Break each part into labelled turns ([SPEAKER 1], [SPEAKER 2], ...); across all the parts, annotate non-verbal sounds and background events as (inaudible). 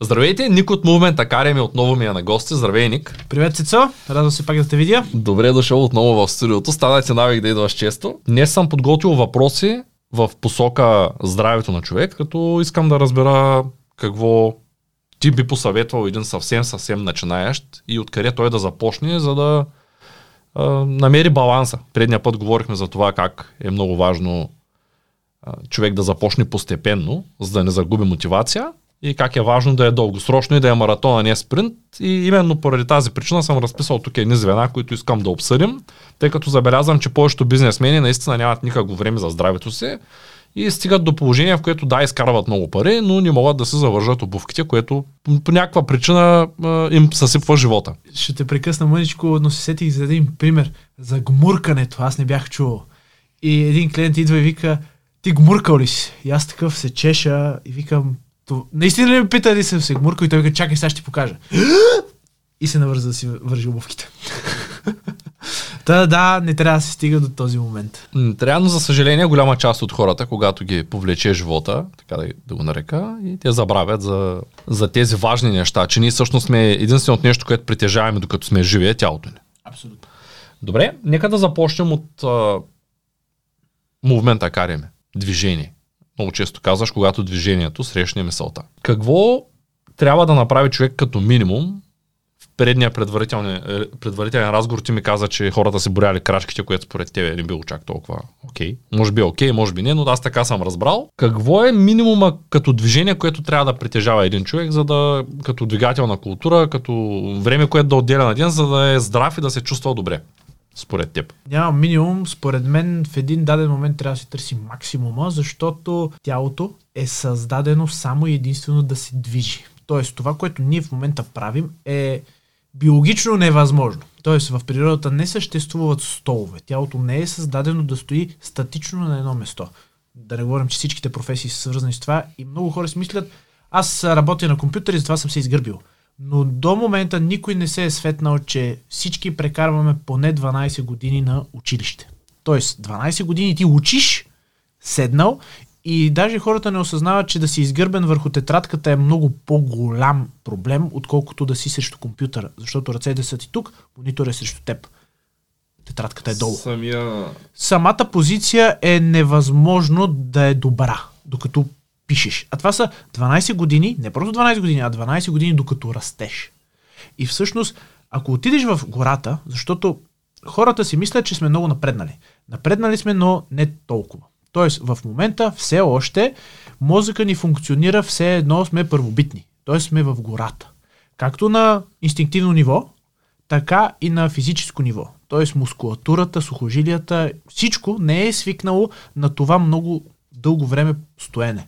[SPEAKER 1] Здравейте, Ник от Movement Academy отново ми е на гости. Здравей, Ник.
[SPEAKER 2] Привет, Цецо. Радвам се пак да те видя.
[SPEAKER 1] Добре дошъл отново в студиото. Стана ти навик да идваш често. Днес съм подготвил въпроси в посока здравето на човек, като искам да разбера какво ти би посъветвал един съвсем, съвсем начинаещ и откъде той да започне, за да а, намери баланса. Предния път говорихме за това как е много важно а, човек да започне постепенно, за да не загуби мотивация и как е важно да е дългосрочно и да е маратон, а не спринт. И именно поради тази причина съм разписал тук едни звена, които искам да обсъдим, тъй като забелязвам, че повечето бизнесмени наистина нямат никакво време за здравето си и стигат до положение, в което да, изкарват много пари, но не могат да се завържат обувките, което по някаква причина им съсипва живота.
[SPEAKER 2] Ще те прекъсна мъничко, но се сетих за един пример за гмуркането. Аз не бях чувал. И един клиент идва и вика, ти гмуркал ли си? И аз такъв се чеша и викам, то, наистина ли ме пита дали съм се гмуркал и той вика, чакай, сега ще ти покажа. (gasps) И се навърза да си вържи обувките. (laughs) Та да, не трябва да се стига до този момент.
[SPEAKER 1] Трябва, но за съжаление, голяма част от хората, когато ги повлече живота, така да, да го нарека, и те забравят за, за тези важни неща, че ние всъщност сме единственото нещо, което притежаваме докато сме живи, е тялото ни.
[SPEAKER 2] Абсолютно.
[SPEAKER 1] Добре, нека да започнем от а, мувмента кариме, движение. Много често казваш, когато движението срещне мисълта. Какво трябва да направи човек като минимум, предния предварителен, е, предварителен разговор ти ми каза, че хората се боряли крачките, което според тебе не било чак толкова окей. Okay. Може би окей, okay, може би не, но аз така съм разбрал. Какво е минимума като движение, което трябва да притежава един човек, за да, като двигателна култура, като време, което да отделя на ден, за да е здрав и да се чувства добре? Според теб?
[SPEAKER 2] Няма минимум. Според мен в един даден момент трябва да се търси максимума, защото тялото е създадено само и единствено да се движи. Тоест, това, което ние в момента правим е биологично невъзможно. Тоест в природата не съществуват столове. Тялото не е създадено да стои статично на едно место. Да не говорим, че всичките професии са свързани с това и много хора си мислят, аз работя на компютър и затова съм се изгърбил. Но до момента никой не се е светнал, че всички прекарваме поне 12 години на училище. Тоест, 12 години ти учиш, седнал и даже хората не осъзнават, че да си изгърбен върху тетрадката е много по-голям проблем, отколкото да си срещу компютъра. Защото ръцете са ти тук, монитор е срещу теб. Тетрадката е долу.
[SPEAKER 1] Самия...
[SPEAKER 2] Самата позиция е невъзможно да е добра, докато пишеш. А това са 12 години, не просто 12 години, а 12 години докато растеш. И всъщност, ако отидеш в гората, защото хората си мислят, че сме много напреднали. Напреднали сме, но не толкова. Тоест, в момента все още мозъка ни функционира все едно сме първобитни. Тоест сме в гората. Както на инстинктивно ниво, така и на физическо ниво. Тоест мускулатурата, сухожилията, всичко не е свикнало на това много дълго време стоене.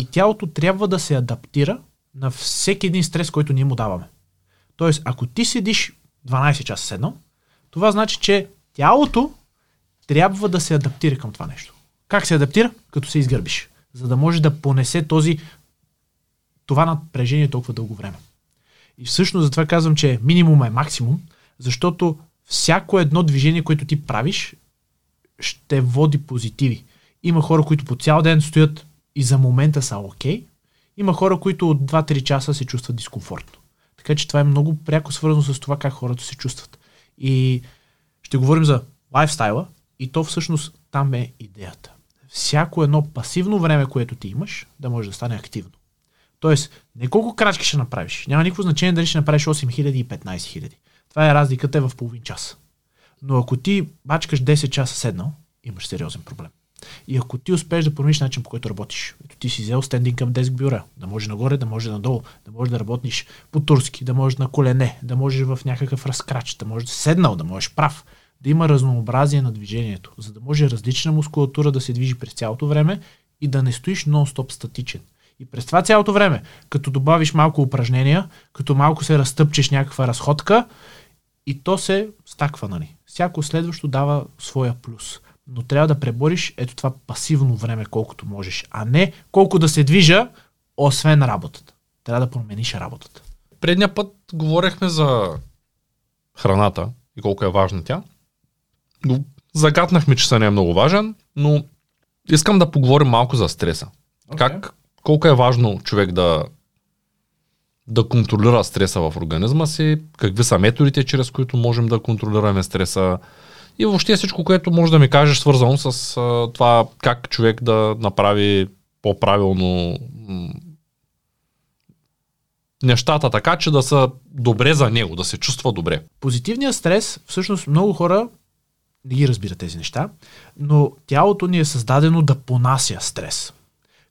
[SPEAKER 2] И тялото трябва да се адаптира на всеки един стрес, който ние му даваме. Тоест, ако ти седиш 12 часа седно, това значи, че тялото трябва да се адаптира към това нещо. Как се адаптира? Като се изгърбиш. За да може да понесе този, това напрежение толкова дълго време. И всъщност затова казвам, че минимум е максимум, защото всяко едно движение, което ти правиш, ще води позитиви. Има хора, които по цял ден стоят и за момента са окей. Okay. Има хора, които от 2-3 часа се чувстват дискомфортно. Така че това е много пряко свързано с това как хората се чувстват. И ще говорим за лайфстайла и то всъщност там е идеята всяко едно пасивно време, което ти имаш, да може да стане активно. Тоест, не колко крачки ще направиш. Няма никакво значение дали ще направиш 8000 и 15 000. Това е разликата е в половин час. Но ако ти бачкаш 10 часа седнал, имаш сериозен проблем. И ако ти успееш да промениш начин по който работиш, ето ти си взел стендинг към деск бюра, да може нагоре, да може надолу, да може да работиш по турски, да можеш на колене, да можеш в някакъв разкрач, да можеш да седнал, да можеш прав, да има разнообразие на движението, за да може различна мускулатура да се движи през цялото време и да не стоиш нон-стоп статичен. И през това цялото време, като добавиш малко упражнения, като малко се разтъпчеш някаква разходка, и то се стаква, нали? Всяко следващо дава своя плюс. Но трябва да пребориш ето това пасивно време, колкото можеш, а не колко да се движа, освен работата. Трябва да промениш работата.
[SPEAKER 1] Предния път говорихме за храната и колко е важна тя. Загатнахме, че са не е много важен, но искам да поговорим малко за стреса. Okay. Как, колко е важно човек да да контролира стреса в организма си, какви са методите, чрез които можем да контролираме стреса и въобще всичко, което може да ми кажеш свързано с а, това как човек да направи по-правилно нещата така, че да са добре за него, да се чувства добре.
[SPEAKER 2] Позитивният стрес, всъщност много хора не ги разбират тези неща, но тялото ни е създадено да понася стрес,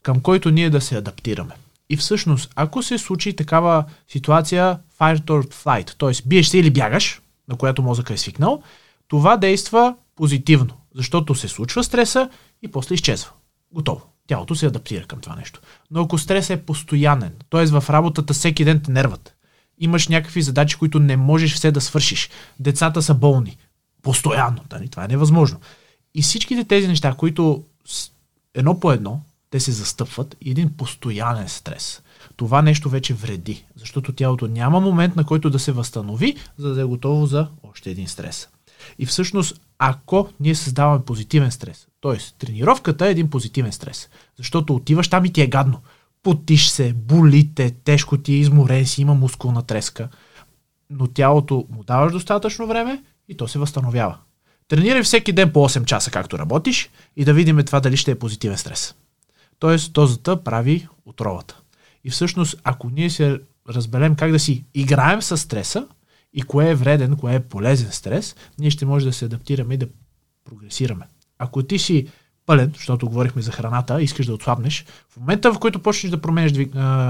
[SPEAKER 2] към който ние да се адаптираме. И всъщност, ако се случи такава ситуация fight or flight, т.е. биеш се или бягаш, на която мозъка е свикнал, това действа позитивно, защото се случва стреса и после изчезва. Готово. Тялото се адаптира към това нещо. Но ако стресът е постоянен, т.е. в работата всеки ден те нерват, имаш някакви задачи, които не можеш все да свършиш, децата са болни, постоянно, дали? това е невъзможно. И всичките тези неща, които едно по едно, те се застъпват и един постоянен стрес. Това нещо вече вреди, защото тялото няма момент на който да се възстанови, за да е готово за още един стрес. И всъщност, ако ние създаваме позитивен стрес, т.е. тренировката е един позитивен стрес, защото отиваш там и ти е гадно. Потиш се, болите, тежко ти е, изморен си, има мускулна треска, но тялото му даваш достатъчно време и то се възстановява. Тренирай всеки ден по 8 часа, както работиш, и да видим това дали ще е позитивен стрес. Тоест, дозата прави отровата. И всъщност, ако ние се разберем как да си играем с стреса и кое е вреден, кое е полезен стрес, ние ще може да се адаптираме и да прогресираме. Ако ти си пълен, защото говорихме за храната, искаш да отслабнеш, в момента в който почнеш да променеш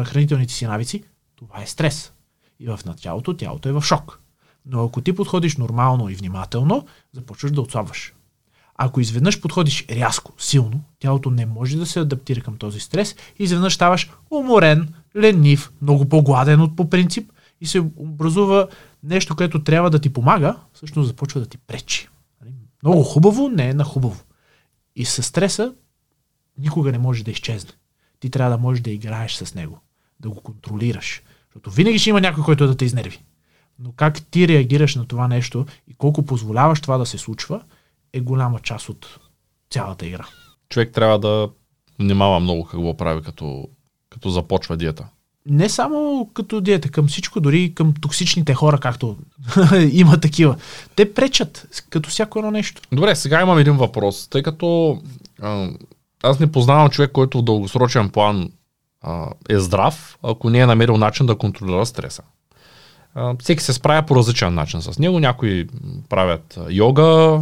[SPEAKER 2] хранителните си навици, това е стрес. И в началото тялото е в шок. Но ако ти подходиш нормално и внимателно, започваш да отслабваш. Ако изведнъж подходиш рязко, силно, тялото не може да се адаптира към този стрес и изведнъж ставаш уморен, ленив, много по-гладен от по принцип и се образува нещо, което трябва да ти помага, всъщност започва да ти пречи. Нали? Много хубаво не е на хубаво. И с стреса никога не може да изчезне. Ти трябва да можеш да играеш с него, да го контролираш. Защото винаги ще има някой, който да те изнерви. Но как ти реагираш на това нещо и колко позволяваш това да се случва, е голяма част от цялата игра.
[SPEAKER 1] Човек трябва да внимава много какво прави, като, като започва диета.
[SPEAKER 2] Не само като диета, към всичко, дори към токсичните хора, както (laughs) има такива. Те пречат, като всяко едно нещо.
[SPEAKER 1] Добре, сега имам един въпрос. Тъй като а, аз не познавам човек, който в дългосрочен план а, е здрав, ако не е намерил начин да контролира стреса всеки се справя по различен начин с него. Някои правят йога,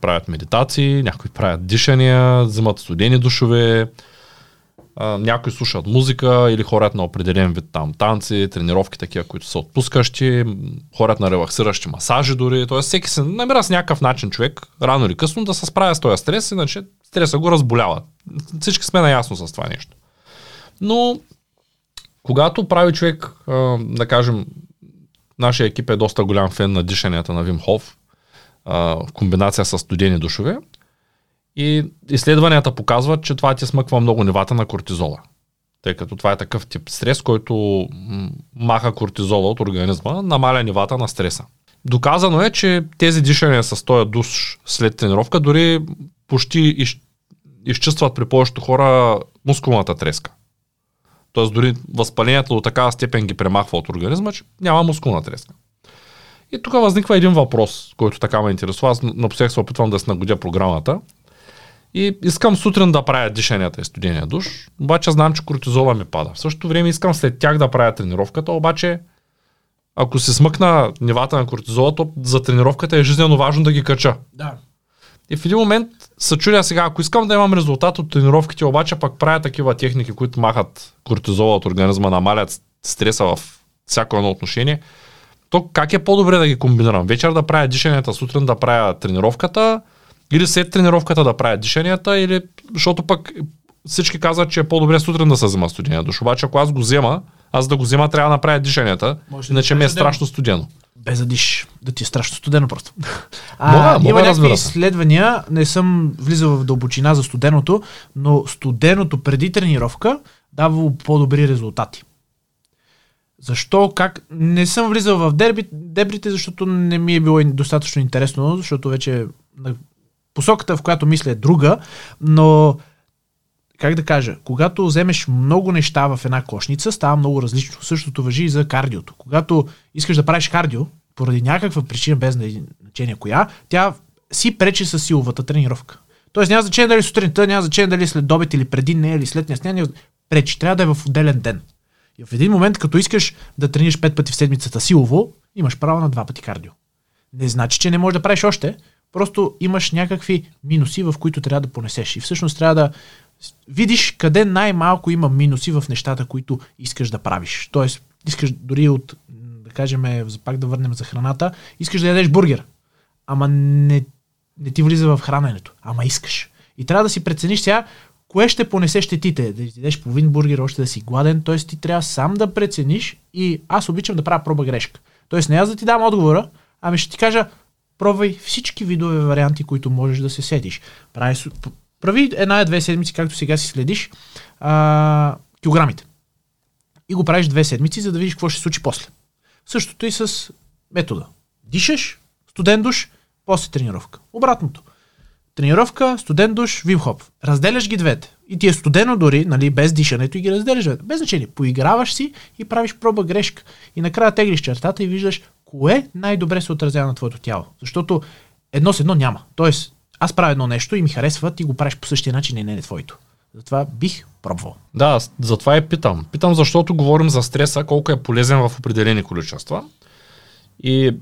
[SPEAKER 1] правят медитации, някои правят дишания, взимат студени душове, някои слушат музика или хорят на определен вид там танци, тренировки такива, които са отпускащи, хорят на релаксиращи масажи дори. Тоест всеки се намира с някакъв начин човек, рано или късно, да се справя с този стрес, иначе стреса го разболява. Всички сме наясно с това нещо. Но когато прави човек, да кажем, Нашия екип е доста голям фен на дишанията на Вим Хоф в комбинация с студени душове. И изследванията показват, че това ти смъква много нивата на кортизола. Тъй като това е такъв тип стрес, който маха кортизола от организма, намаля нивата на стреса. Доказано е, че тези дишания с този душ след тренировка дори почти из, изчистват при повечето хора мускулната треска. Тоест дори възпалението до такава степен ги премахва от организма, че няма мускулна треска. И тук възниква един въпрос, който така ме интересува. Аз напоследък се опитвам да се нагодя програмата. И искам сутрин да правя дишанията и студения душ, обаче знам, че кортизола ми пада. В същото време искам след тях да правя тренировката, обаче ако се смъкна нивата на кортизола, то за тренировката е жизненно важно да ги кача.
[SPEAKER 2] Да.
[SPEAKER 1] И в един момент се чудя сега, ако искам да имам резултат от тренировките, обаче пък правя такива техники, които махат кортизола от организма, намалят стреса в всяко едно отношение, то как е по-добре да ги комбинирам? Вечер да правя дишанията, сутрин да правя тренировката, или след тренировката да правя дишанията, или защото пък всички казват, че е по-добре сутрин да се взема студения душ. Обаче ако аз го взема, аз да го взема трябва да направя дишанията, иначе да ми е страшно студено
[SPEAKER 2] без да диш, да ти е страшно студено просто. (laughs)
[SPEAKER 1] А, мога,
[SPEAKER 2] има
[SPEAKER 1] мога
[SPEAKER 2] някакви изследвания, не съм влизал в дълбочина за студеното, но студеното преди тренировка дава по-добри резултати. Защо, как? Не съм влизал в дерби, дебрите, защото не ми е било достатъчно интересно, защото вече посоката, в която мисля е друга, но как да кажа, когато вземеш много неща в една кошница, става много различно. Същото въжи и за кардиото. Когато искаш да правиш кардио, поради някаква причина, без значение коя, тя си пречи с силовата тренировка. Тоест няма значение дали сутринта, няма значение дали след обед или преди нея или след нея, пречи. Трябва да е в отделен ден. И в един момент, като искаш да тренираш пет пъти в седмицата силово, имаш право на два пъти кардио. Не значи, че не можеш да правиш още, просто имаш някакви минуси, в които трябва да понесеш. И всъщност трябва да видиш къде най-малко има минуси в нещата, които искаш да правиш. Тоест, искаш дори от, да кажем, пак да върнем за храната, искаш да ядеш бургер, ама не, не ти влиза в храненето, ама искаш. И трябва да си прецениш сега, кое ще понесе щетите? Да ядеш половин бургер, още да си гладен, т.е. ти трябва сам да прецениш и аз обичам да правя проба грешка. Тоест не аз да ти дам отговора, ами ще ти кажа, пробвай всички видове варианти, които можеш да се седиш. Прави, прави една-две седмици, както сега си следиш, а, килограмите. И го правиш две седмици, за да видиш какво ще се случи после. Същото и с метода. Дишаш, студен душ, после тренировка. Обратното. Тренировка, студен душ, вимхоп. Разделяш ги двете. И ти е студено дори, нали, без дишането и ги разделяш двете. Без значение. Поиграваш си и правиш проба грешка. И накрая теглиш чертата и виждаш кое най-добре се отразява на твоето тяло. Защото едно с едно няма. Тоест, аз правя едно нещо и ми харесва, ти го правиш по същия начин и не е твоето. Затова бих пробвал.
[SPEAKER 1] Да, затова и питам. Питам, защото говорим за стреса, колко е полезен в определени количества. И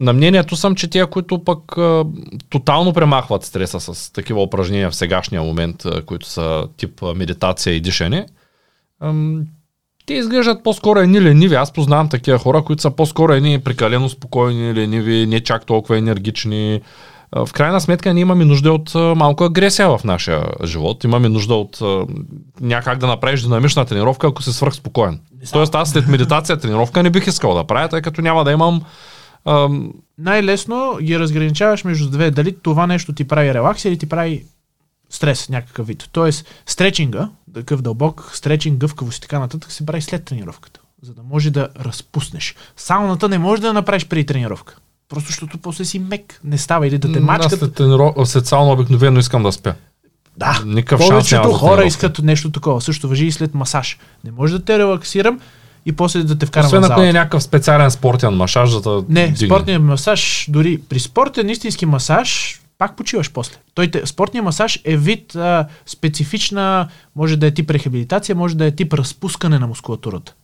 [SPEAKER 1] на мнението съм, че тия, които пък а, тотално премахват стреса с такива упражнения в сегашния момент, а, които са тип а, медитация и дишане, те изглеждат по-скоро едни лениви. Аз познавам такива хора, които са по-скоро едни прекалено спокойни, лениви, не чак толкова енергични. В крайна сметка ние имаме нужда от малко агресия в нашия живот. Имаме нужда от някак да направиш динамична тренировка, ако си свърх спокоен. Тоест аз след медитация тренировка не бих искал да правя, тъй като няма да имам
[SPEAKER 2] Ам... Най-лесно ги разграничаваш между две. Дали това нещо ти прави релакс или ти прави стрес някакъв вид. Тоест, стречинга, такъв дълбок стречинг, гъвкавост и така нататък се прави след тренировката, за да може да разпуснеш. Сауната не може да направиш преди тренировка. Просто защото после си мек. Не става или да те мачкат.
[SPEAKER 1] След, трениров... след сауна обикновено искам да спя.
[SPEAKER 2] Да, Никакъв повечето шанс хора искат нещо такова. Също въжи и след масаж. Не може да те релаксирам, и после да те вкарам
[SPEAKER 1] Освен ако е някакъв специален спортен масаж, за да
[SPEAKER 2] Не, дигне. спортният масаж, дори при спортен истински масаж, пак почиваш после. Той, спортният масаж е вид а, специфична, може да е тип рехабилитация, може да е тип разпускане на мускулатурата.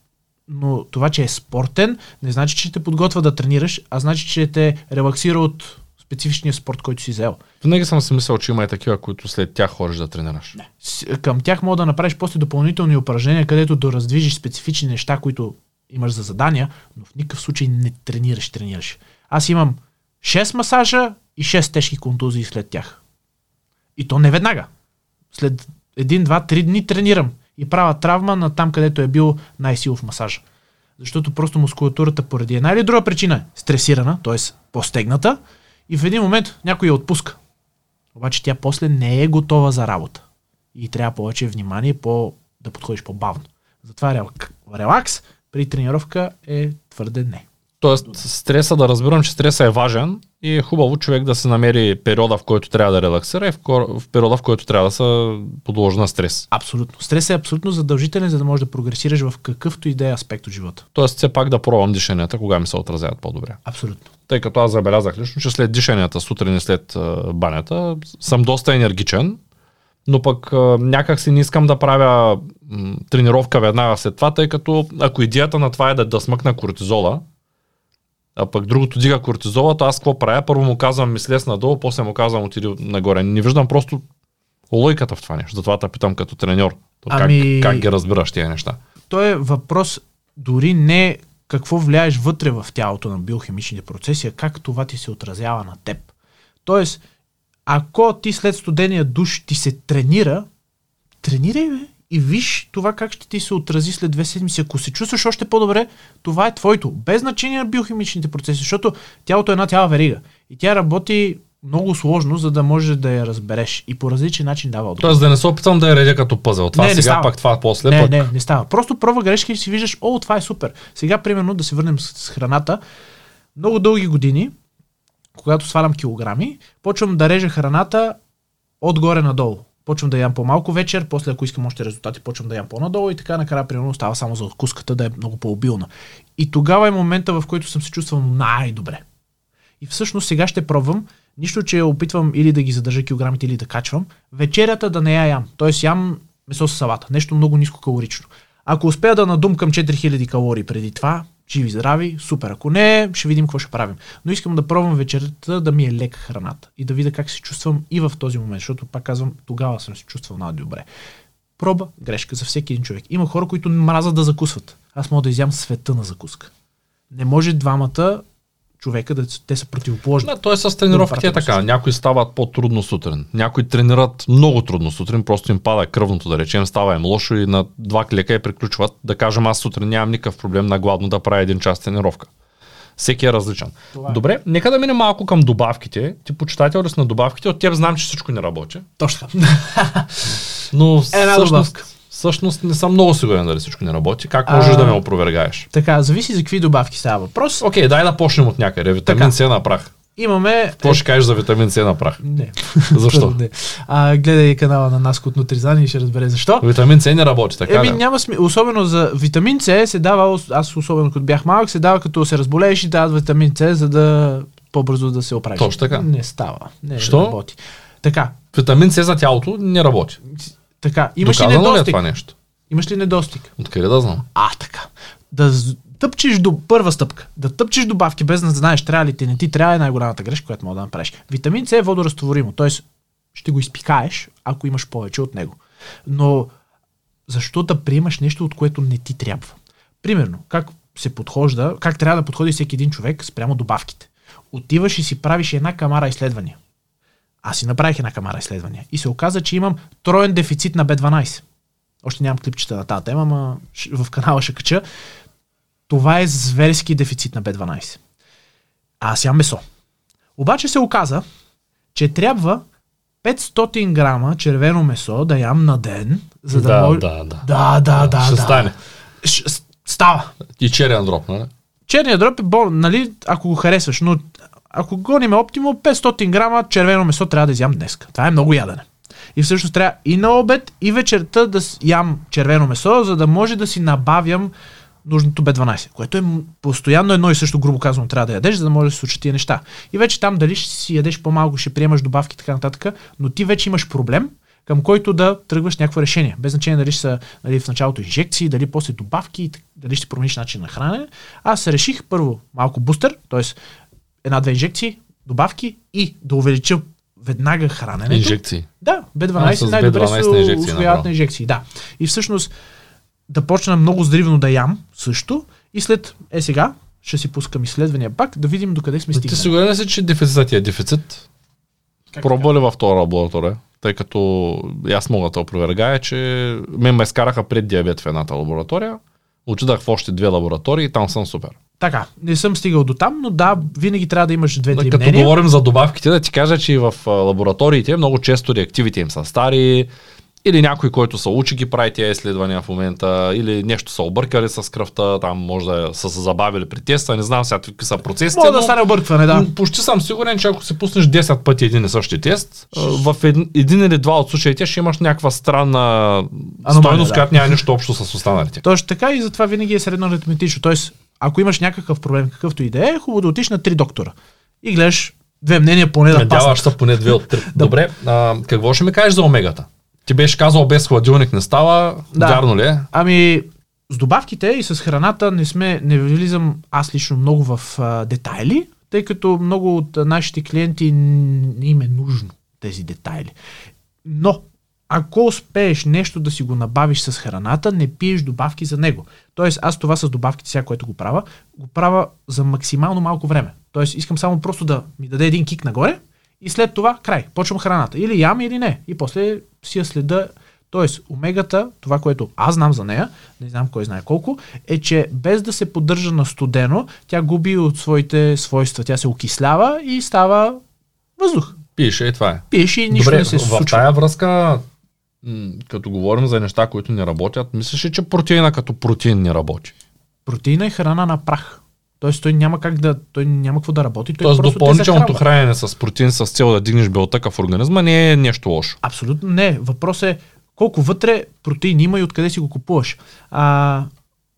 [SPEAKER 2] Но това, че е спортен, не значи, че те подготвя да тренираш, а значи, че те релаксира от специфичния спорт, който си взел.
[SPEAKER 1] Винаги съм си мислил, че има и такива, които след тях ходиш да тренираш.
[SPEAKER 2] Не. Към тях мога да направиш после допълнителни упражнения, където да раздвижиш специфични неща, които имаш за задания, но в никакъв случай не тренираш, тренираш. Аз имам 6 масажа и 6 тежки контузии след тях. И то не веднага. След 1, 2, 3 дни тренирам и правя травма на там, където е бил най-силов масаж. Защото просто мускулатурата поради една или друга причина е стресирана, т.е. по-стегната, и в един момент някой я отпуска. Обаче тя после не е готова за работа. И трябва повече внимание, по, да подходиш по-бавно. Затова релакс при тренировка е твърде не.
[SPEAKER 1] Тоест, стреса, да разбирам, че стреса е важен и е хубаво човек да се намери периода, в който трябва да релаксира и в, в периода, в който трябва да се подложи на стрес.
[SPEAKER 2] Абсолютно. Стрес е абсолютно задължителен, за да можеш да прогресираш в какъвто и да е аспект от живота.
[SPEAKER 1] Тоест, все пак да пробвам дишанията, кога ми се отразяват по-добре.
[SPEAKER 2] Абсолютно.
[SPEAKER 1] Тъй като аз забелязах лично, че след дишанията сутрин и след банята съм доста енергичен, но пък някак си не искам да правя тренировка веднага след това, тъй като ако идеята на това е да, да смъкна кортизола, а пък другото дига кортизола, то аз какво правя? Първо му казвам мислес надолу, после му казвам отиди нагоре. Не виждам просто логиката в това нещо. Затова те питам като треньор. Ами... Как, как ги разбираш тези неща?
[SPEAKER 2] То е въпрос дори не какво влияеш вътре в тялото на биохимичните процеси, а как това ти се отразява на теб. Тоест, ако ти след студения душ ти се тренира, тренирай бе и виж това как ще ти се отрази след две седмици. Ако се чувстваш още по-добре, това е твоето. Без значение на биохимичните процеси, защото тялото е една цяла верига. И тя работи много сложно, за да можеш да я разбереш и по различен начин дава
[SPEAKER 1] отговор. Тоест да не се опитам да я редя като пъзел. Това не, сега, не става. пак това после.
[SPEAKER 2] Не,
[SPEAKER 1] пък...
[SPEAKER 2] не, не става. Просто пробва грешки и си виждаш, о, това е супер. Сега, примерно, да се върнем с храната. Много дълги години, когато свалям килограми, почвам да режа храната отгоре надолу почвам да ям по-малко вечер, после ако искам още резултати, почвам да ям по-надолу и така накрая примерно става само за откуската да е много по-обилна. И тогава е момента, в който съм се чувствал най-добре. И всъщност сега ще пробвам, нищо, че опитвам или да ги задържа килограмите, или да качвам, вечерята да не я ям. Тоест ям месо с салата, нещо много ниско калорично. Ако успея да надумкам 4000 калории преди това, живи, здрави, супер. Ако не, ще видим какво ще правим. Но искам да пробвам вечерта да ми е лека храната и да видя как се чувствам и в този момент, защото пак казвам, тогава съм се чувствал най-добре. Проба, грешка за всеки един човек. Има хора, които мразят да закусват. Аз мога да изям света на закуска. Не може двамата човека да те са противоположни.
[SPEAKER 1] Да, то е с тренировките е така. Някои стават по-трудно сутрин. Някои тренират много трудно сутрин, просто им пада кръвното, да речем, става им лошо и на два клека и приключват. Да кажем, аз сутрин нямам никакъв проблем на гладно да правя един час тренировка. Всеки е различен.
[SPEAKER 2] Това е.
[SPEAKER 1] Добре, нека да минем малко към добавките. Ти почитател ли си на добавките? От теб знам, че всичко не работи.
[SPEAKER 2] Точно. (laughs)
[SPEAKER 1] Но
[SPEAKER 2] Една
[SPEAKER 1] всъщност,
[SPEAKER 2] добавка.
[SPEAKER 1] Всъщност не съм много сигурен дали всичко не работи. Как можеш
[SPEAKER 2] А,
[SPEAKER 1] да ме опровергаеш?
[SPEAKER 2] така, зависи за какви добавки става въпрос.
[SPEAKER 1] Окей, дай да почнем от някъде. Витамин. С на прах.
[SPEAKER 2] Имаме...
[SPEAKER 1] Какво ще кажеш за витамин С на прах?
[SPEAKER 2] Не. (laughs)
[SPEAKER 1] Защо? (laughs)
[SPEAKER 2] не. А, гледай канала на Наско от Нутризани и ще разбере защо.
[SPEAKER 1] Витамин С не работи, така
[SPEAKER 2] Еми, няма сми... Особено за витамин С се дава, аз особено като бях малък, се дава като се разболееш и дават витамин С, за да по-бързо да се оправиш.
[SPEAKER 1] Точно така.
[SPEAKER 2] Не става. Не
[SPEAKER 1] Що?
[SPEAKER 2] работи. Така,
[SPEAKER 1] Витамин С за тялото не работи.
[SPEAKER 2] Така. Имаш ли
[SPEAKER 1] Доказано ли е
[SPEAKER 2] недостиг?
[SPEAKER 1] това нещо?
[SPEAKER 2] Имаш ли недостиг?
[SPEAKER 1] Откъде да знам?
[SPEAKER 2] А, така. Да тъпчеш до първа стъпка. Да тъпчеш добавки без да знаеш трябва ли ти, не ти трябва е най-голямата грешка, която мога да направиш. Витамин С е водорастворимо, т.е. ще го изпикаеш, ако имаш повече от него. Но защо да приемаш нещо, от което не ти трябва? Примерно, как се подхожда, как трябва да подходи всеки един човек спрямо добавките. Отиваш и си правиш една камара изследвания. Аз си направих една камара изследвания. И се оказа, че имам троен дефицит на B12. Още нямам клипчета на тази тема, ама ш- в канала ще кача. Това е зверски дефицит на B12. А аз ям месо. Обаче се оказа, че трябва 500 грама червено месо да ям на ден, за да,
[SPEAKER 1] Да,
[SPEAKER 2] може...
[SPEAKER 1] да, да.
[SPEAKER 2] Да, да, да.
[SPEAKER 1] Ще
[SPEAKER 2] да.
[SPEAKER 1] стане.
[SPEAKER 2] Ш- става.
[SPEAKER 1] И черен дроп, нали?
[SPEAKER 2] Черният дроб е bon, нали, ако го харесваш, но ако гоним оптимо, 500 грама червено месо трябва да изям днес. Това е много ядене. И всъщност трябва и на обед, и вечерта да ям червено месо, за да може да си набавям нужното B12, което е постоянно едно и също, грубо казано, трябва да ядеш, за да може да се случат тия неща. И вече там дали ще си ядеш по-малко, ще приемаш добавки и така нататък, но ти вече имаш проблем, към който да тръгваш някакво решение. Без значение дали ще са нали, в началото инжекции, дали после добавки, дали ще промениш начин на хранене. Аз реших първо малко бустер, т.е. една-две инжекции, добавки и да увелича веднага храненето.
[SPEAKER 1] Инжекции.
[SPEAKER 2] Да,
[SPEAKER 1] А,
[SPEAKER 2] B12
[SPEAKER 1] с
[SPEAKER 2] най-добре
[SPEAKER 1] B12
[SPEAKER 2] се
[SPEAKER 1] направо.
[SPEAKER 2] на инжекции. Да. И всъщност да почна много здривно да ям също и след е сега ще си пускам изследвания пак, да видим докъде сме
[SPEAKER 1] Ти
[SPEAKER 2] стигнали.
[SPEAKER 1] сигурен ли си, че дефицитът ти е дефицит?
[SPEAKER 2] Как
[SPEAKER 1] Пробва ли във втора лаборатория? Тъй като аз мога да опровергая, че ме ме скараха пред диабет в едната лаборатория. Отидах в още две лаборатории и там съм супер.
[SPEAKER 2] Така, не съм стигал до там, но да, винаги трябва да имаш две-три
[SPEAKER 1] като
[SPEAKER 2] мнения.
[SPEAKER 1] говорим за добавките, да ти кажа, че и в лабораториите много често реактивите им са стари, или някой, който са учи ги прави тези изследвания в момента, или нещо са объркали с кръвта, там може да са се забавили при теста, не знам сега какви са процесите.
[SPEAKER 2] Мога да стане объркване, да.
[SPEAKER 1] Почти съм сигурен, че ако се пуснеш 10 пъти един и същи тест, в един, един или два от случаите ще имаш някаква странна стойност,
[SPEAKER 2] да.
[SPEAKER 1] която няма нищо общо с останалите.
[SPEAKER 2] Точно така и затова винаги е средно аритметично. Тоест, ако имаш някакъв проблем, какъвто и да е, е хубаво да отиш на три доктора. И гледаш две мнения поне да
[SPEAKER 1] Надяваш
[SPEAKER 2] паснат.
[SPEAKER 1] се поне две от три. (laughs) Добре, а, какво ще ми кажеш за омегата? Ти беше казал без хладилник не става,
[SPEAKER 2] Да.
[SPEAKER 1] вярно ли е?
[SPEAKER 2] Ами, с добавките и с храната не сме, не влизам аз лично много в а, детайли, тъй като много от нашите клиенти не им е нужно тези детайли. Но, ако успееш нещо да си го набавиш с храната, не пиеш добавки за него. Тоест, аз това с добавките сега, което го правя, го правя за максимално малко време. Тоест, искам само просто да ми даде един кик нагоре и след това край. Почвам храната. Или ям, или не. И после си я следа. Тоест, омегата, това, което аз знам за нея, не знам кой знае колко, е, че без да се поддържа на студено, тя губи от своите свойства. Тя се окислява и става въздух.
[SPEAKER 1] Пише и това е.
[SPEAKER 2] Пиеш и нищо
[SPEAKER 1] Добре,
[SPEAKER 2] не се
[SPEAKER 1] в
[SPEAKER 2] случва.
[SPEAKER 1] тая връзка, като говорим за неща, които не работят, мислиш ли, че протеина като протеин не работи?
[SPEAKER 2] Протеина е храна на прах. Тоест той няма как да, той няма какво да работи. Той
[SPEAKER 1] Тоест допълнителното хранене с протеин с цел да дигнеш белтъка в организма не е нещо лошо.
[SPEAKER 2] Абсолютно не. Въпрос е колко вътре протеин има и откъде си го купуваш. А,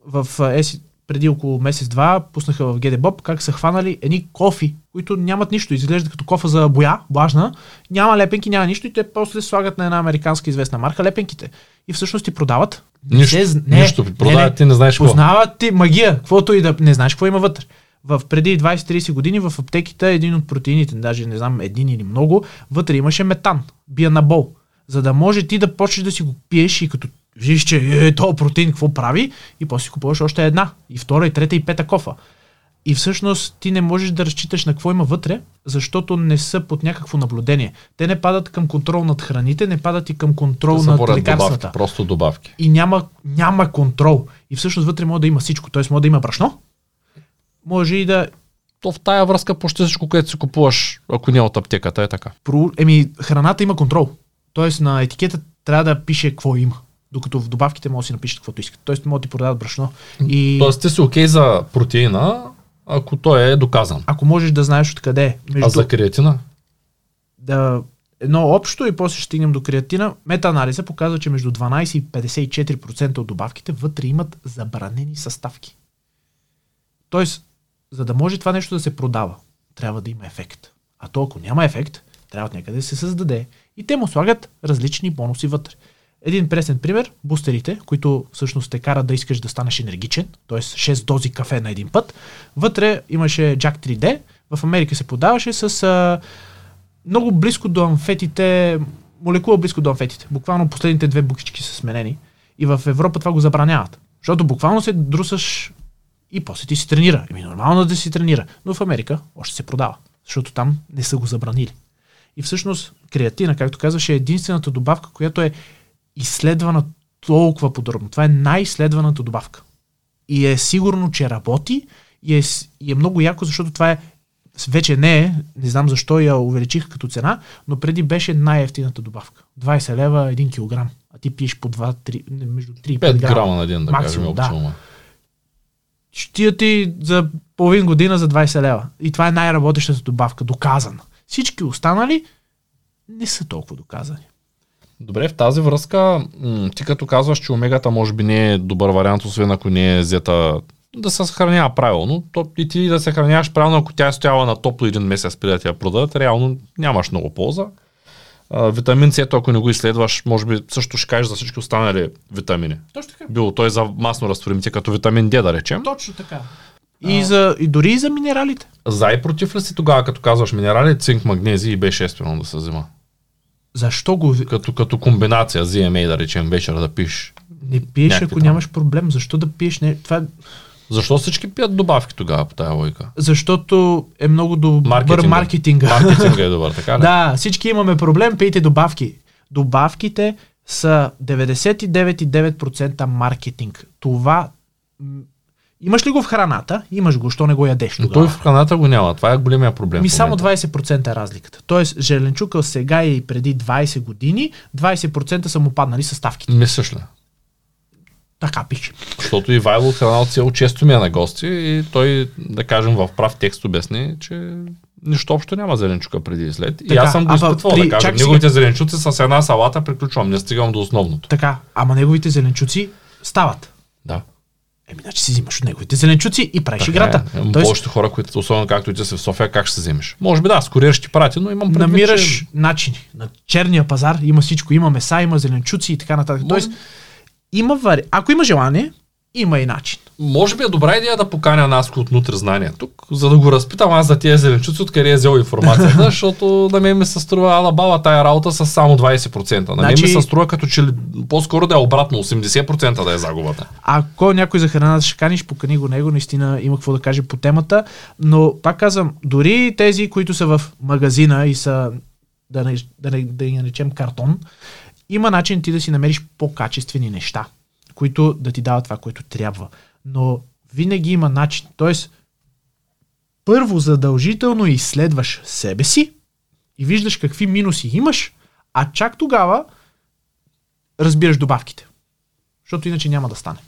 [SPEAKER 2] в а, еси, преди около месец-два пуснаха в Bob как са хванали едни кофи, които нямат нищо. Изглеждат като кофа за боя, влажна. Няма лепенки, няма нищо и те просто се слагат на една американска известна марка лепенките. И всъщност ти продават. Не
[SPEAKER 1] Нищо,
[SPEAKER 2] се з-
[SPEAKER 1] нищо. Продават ти не знаеш какво.
[SPEAKER 2] Познават ти магия, каквото и да не знаеш какво има вътре. В преди 20-30 години в аптеките един от протеините, даже не знам един или много, вътре имаше метан, бианабол. За да може ти да почнеш да си го пиеш и като видиш, че е, то протеин какво прави, и после си купуваш още една, и втора, и трета, и пета кофа. И всъщност ти не можеш да разчиташ на какво има вътре, защото не са под някакво наблюдение. Те не падат към контрол над храните, не падат и към контрол
[SPEAKER 1] Те са
[SPEAKER 2] над лекарствата
[SPEAKER 1] добавки, просто добавки.
[SPEAKER 2] и няма, няма контрол. И всъщност вътре може да има всичко. Тоест може да има брашно, може и да...
[SPEAKER 1] То в тая връзка почти всичко, което си купуваш, ако не е от аптеката, е така.
[SPEAKER 2] про- Еми, храната има контрол. Тоест на етикета трябва да пише какво има. Докато в добавките може да си напишат каквото искат. Тоест могат да ти продават брашно. И
[SPEAKER 1] Тоест ти си окей за протеина, ако той е доказан.
[SPEAKER 2] ако можеш да знаеш откъде е.
[SPEAKER 1] А
[SPEAKER 2] Между
[SPEAKER 1] за креатина?
[SPEAKER 2] да, едно общо и после ще стигнем до креатина. Метаанализа показва, че между 12 и 54% от добавките вътре имат забранени съставки. Тоест, за да може това нещо да се продава, трябва да има ефект. А то ако няма ефект, трябва от някъде да се създаде. И те му слагат различни бонуси вътре. Един пресен пример, бустерите, които всъщност те карат да искаш да станеш енергичен, т.е. 6 дози кафе на един път. Вътре имаше Jack 3D, в Америка се подаваше с а, много близко до амфетите, молекула близко до амфетите. Буквално последните две букички са сменени. И в Европа това го забраняват. Защото буквално се друсаш и после ти си тренира. Еми нормално да си тренира. Но в Америка още се продава. Защото там не са го забранили. И всъщност креатина, както казваш, е единствената добавка, която е изследвана толкова подробно. Това е най-изследваната добавка. И е сигурно, че работи и е, и е много яко, защото това е вече не е, не знам защо я увеличих като цена, но преди беше най-ефтината добавка. 20 лева 1 килограм. А ти пиеш по 2, 3, между 3 и 5
[SPEAKER 1] 5
[SPEAKER 2] грама.
[SPEAKER 1] грама на ден, да
[SPEAKER 2] Максимум,
[SPEAKER 1] кажем,
[SPEAKER 2] да. Ще ти за половин година за 20 лева. И това е най-работещата добавка, доказана. Всички останали не са толкова доказани.
[SPEAKER 1] Добре, в тази връзка, ти като казваш, че омегата може би не е добър вариант, освен ако не е взета да се съхранява правилно, то и ти да се храняваш правилно, ако тя е стояла на топло един месец преди да ти я продадат, реално нямаш много полза. А, витамин С, ако не го изследваш, може би също ще кажеш за всички останали витамини.
[SPEAKER 2] Точно така.
[SPEAKER 1] Било той за масно разтворимите, като витамин Д, да речем.
[SPEAKER 2] Точно така. И, за, и дори и за минералите.
[SPEAKER 1] За и против ли си тогава, като казваш минерали, цинк, магнезий и B6 примерно да се взима?
[SPEAKER 2] Защо го
[SPEAKER 1] Като, като комбинация, ZMA да речем, вечер да пиш.
[SPEAKER 2] не пиеш, ако
[SPEAKER 1] там.
[SPEAKER 2] нямаш проблем? Защо да пиеш? Не, това,
[SPEAKER 1] Защо всички пият добавки тогава по тая лойка?
[SPEAKER 2] защото е много добър
[SPEAKER 1] Маркетинга.
[SPEAKER 2] маркетинга.
[SPEAKER 1] Маркетинга е (laughs) добър, така ли?
[SPEAKER 2] Да, всички имаме проблем, пийте добавки. Добавките са 99,9% маркетинг. Това имаш ли го в храната? Имаш го, що не го ядеш
[SPEAKER 1] Но
[SPEAKER 2] тогава?
[SPEAKER 1] той в храната го няма. Това е големия проблем.
[SPEAKER 2] Ми само
[SPEAKER 1] момента.
[SPEAKER 2] 20% е разликата. Тоест, зеленчука сега и преди 20 години, 20% са му паднали съставките.
[SPEAKER 1] Мислиш ли?
[SPEAKER 2] Така пише.
[SPEAKER 1] Защото и Вайло храна от село често ми е на гости и той, да кажем, в прав текст обясни, че нищо общо няма зеленчука преди и след. И
[SPEAKER 2] Така,
[SPEAKER 1] аз съм го изпитвал,
[SPEAKER 2] при-
[SPEAKER 1] да кажем.
[SPEAKER 2] чакай сега.
[SPEAKER 1] Неговите зеленчуци с една салата приключвам, не стигам до основното.
[SPEAKER 2] Така, ама неговите зеленчуци стават.
[SPEAKER 1] Да.
[SPEAKER 2] Еми, значи си взимаш от неговите зеленчуци и правиш
[SPEAKER 1] Така
[SPEAKER 2] играта.
[SPEAKER 1] Е.
[SPEAKER 2] Тоест,
[SPEAKER 1] повечето хора, които, особено както и ти си в София, как ще се вземеш? Може би да, с куриер ще ти прати, но имам предвид,
[SPEAKER 2] намираш
[SPEAKER 1] че...
[SPEAKER 2] начини. На черния пазар има всичко. Има меса, има зеленчуци и така нататък. Тоест, има вари... Ако има желание, има и начин.
[SPEAKER 1] Може би е добра идея да поканя нас от нутри знания тук, за да го разпитам аз за тези зеленчуци, откъде е взел информацията, (laughs) защото на мен ми се струва ала бала тая работа с само 20%. На мен
[SPEAKER 2] Значи-
[SPEAKER 1] ми се струва като че по-скоро да е обратно, 80% да е загубата.
[SPEAKER 2] Ако някой за храна ще каниш, покани го него, наистина има какво да каже по темата. Но пак казвам, дори тези, които са в магазина и са, да не, да не, да ги наречем картон, има начин ти да си намериш по-качествени неща, които да ти дават това, което трябва. Но винаги има начин. Тоест, първо задължително изследваш себе си и виждаш какви минуси имаш, а чак тогава разбираш добавките. Защото иначе няма да стане.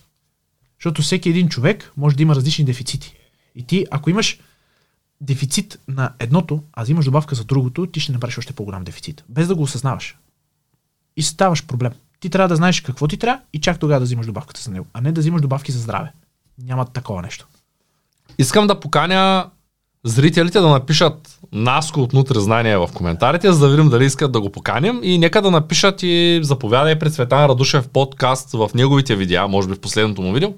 [SPEAKER 2] Защото всеки един човек може да има различни дефицити. И ти, ако имаш дефицит на едното, а взимаш добавка за другото, ти ще направиш още по-голям дефицит. Без да го осъзнаваш. И ставаш проблем. Ти трябва да знаеш какво ти трябва и чак тогава да взимаш добавката за него, а не да взимаш добавки за здраве. Няма такова нещо.
[SPEAKER 1] Искам да поканя зрителите да напишат наско от нутре знания в коментарите, за да видим дали искат да го поканим и нека да напишат и заповядай пред Светан Радушев подкаст в неговите видеа, може би в последното му видео,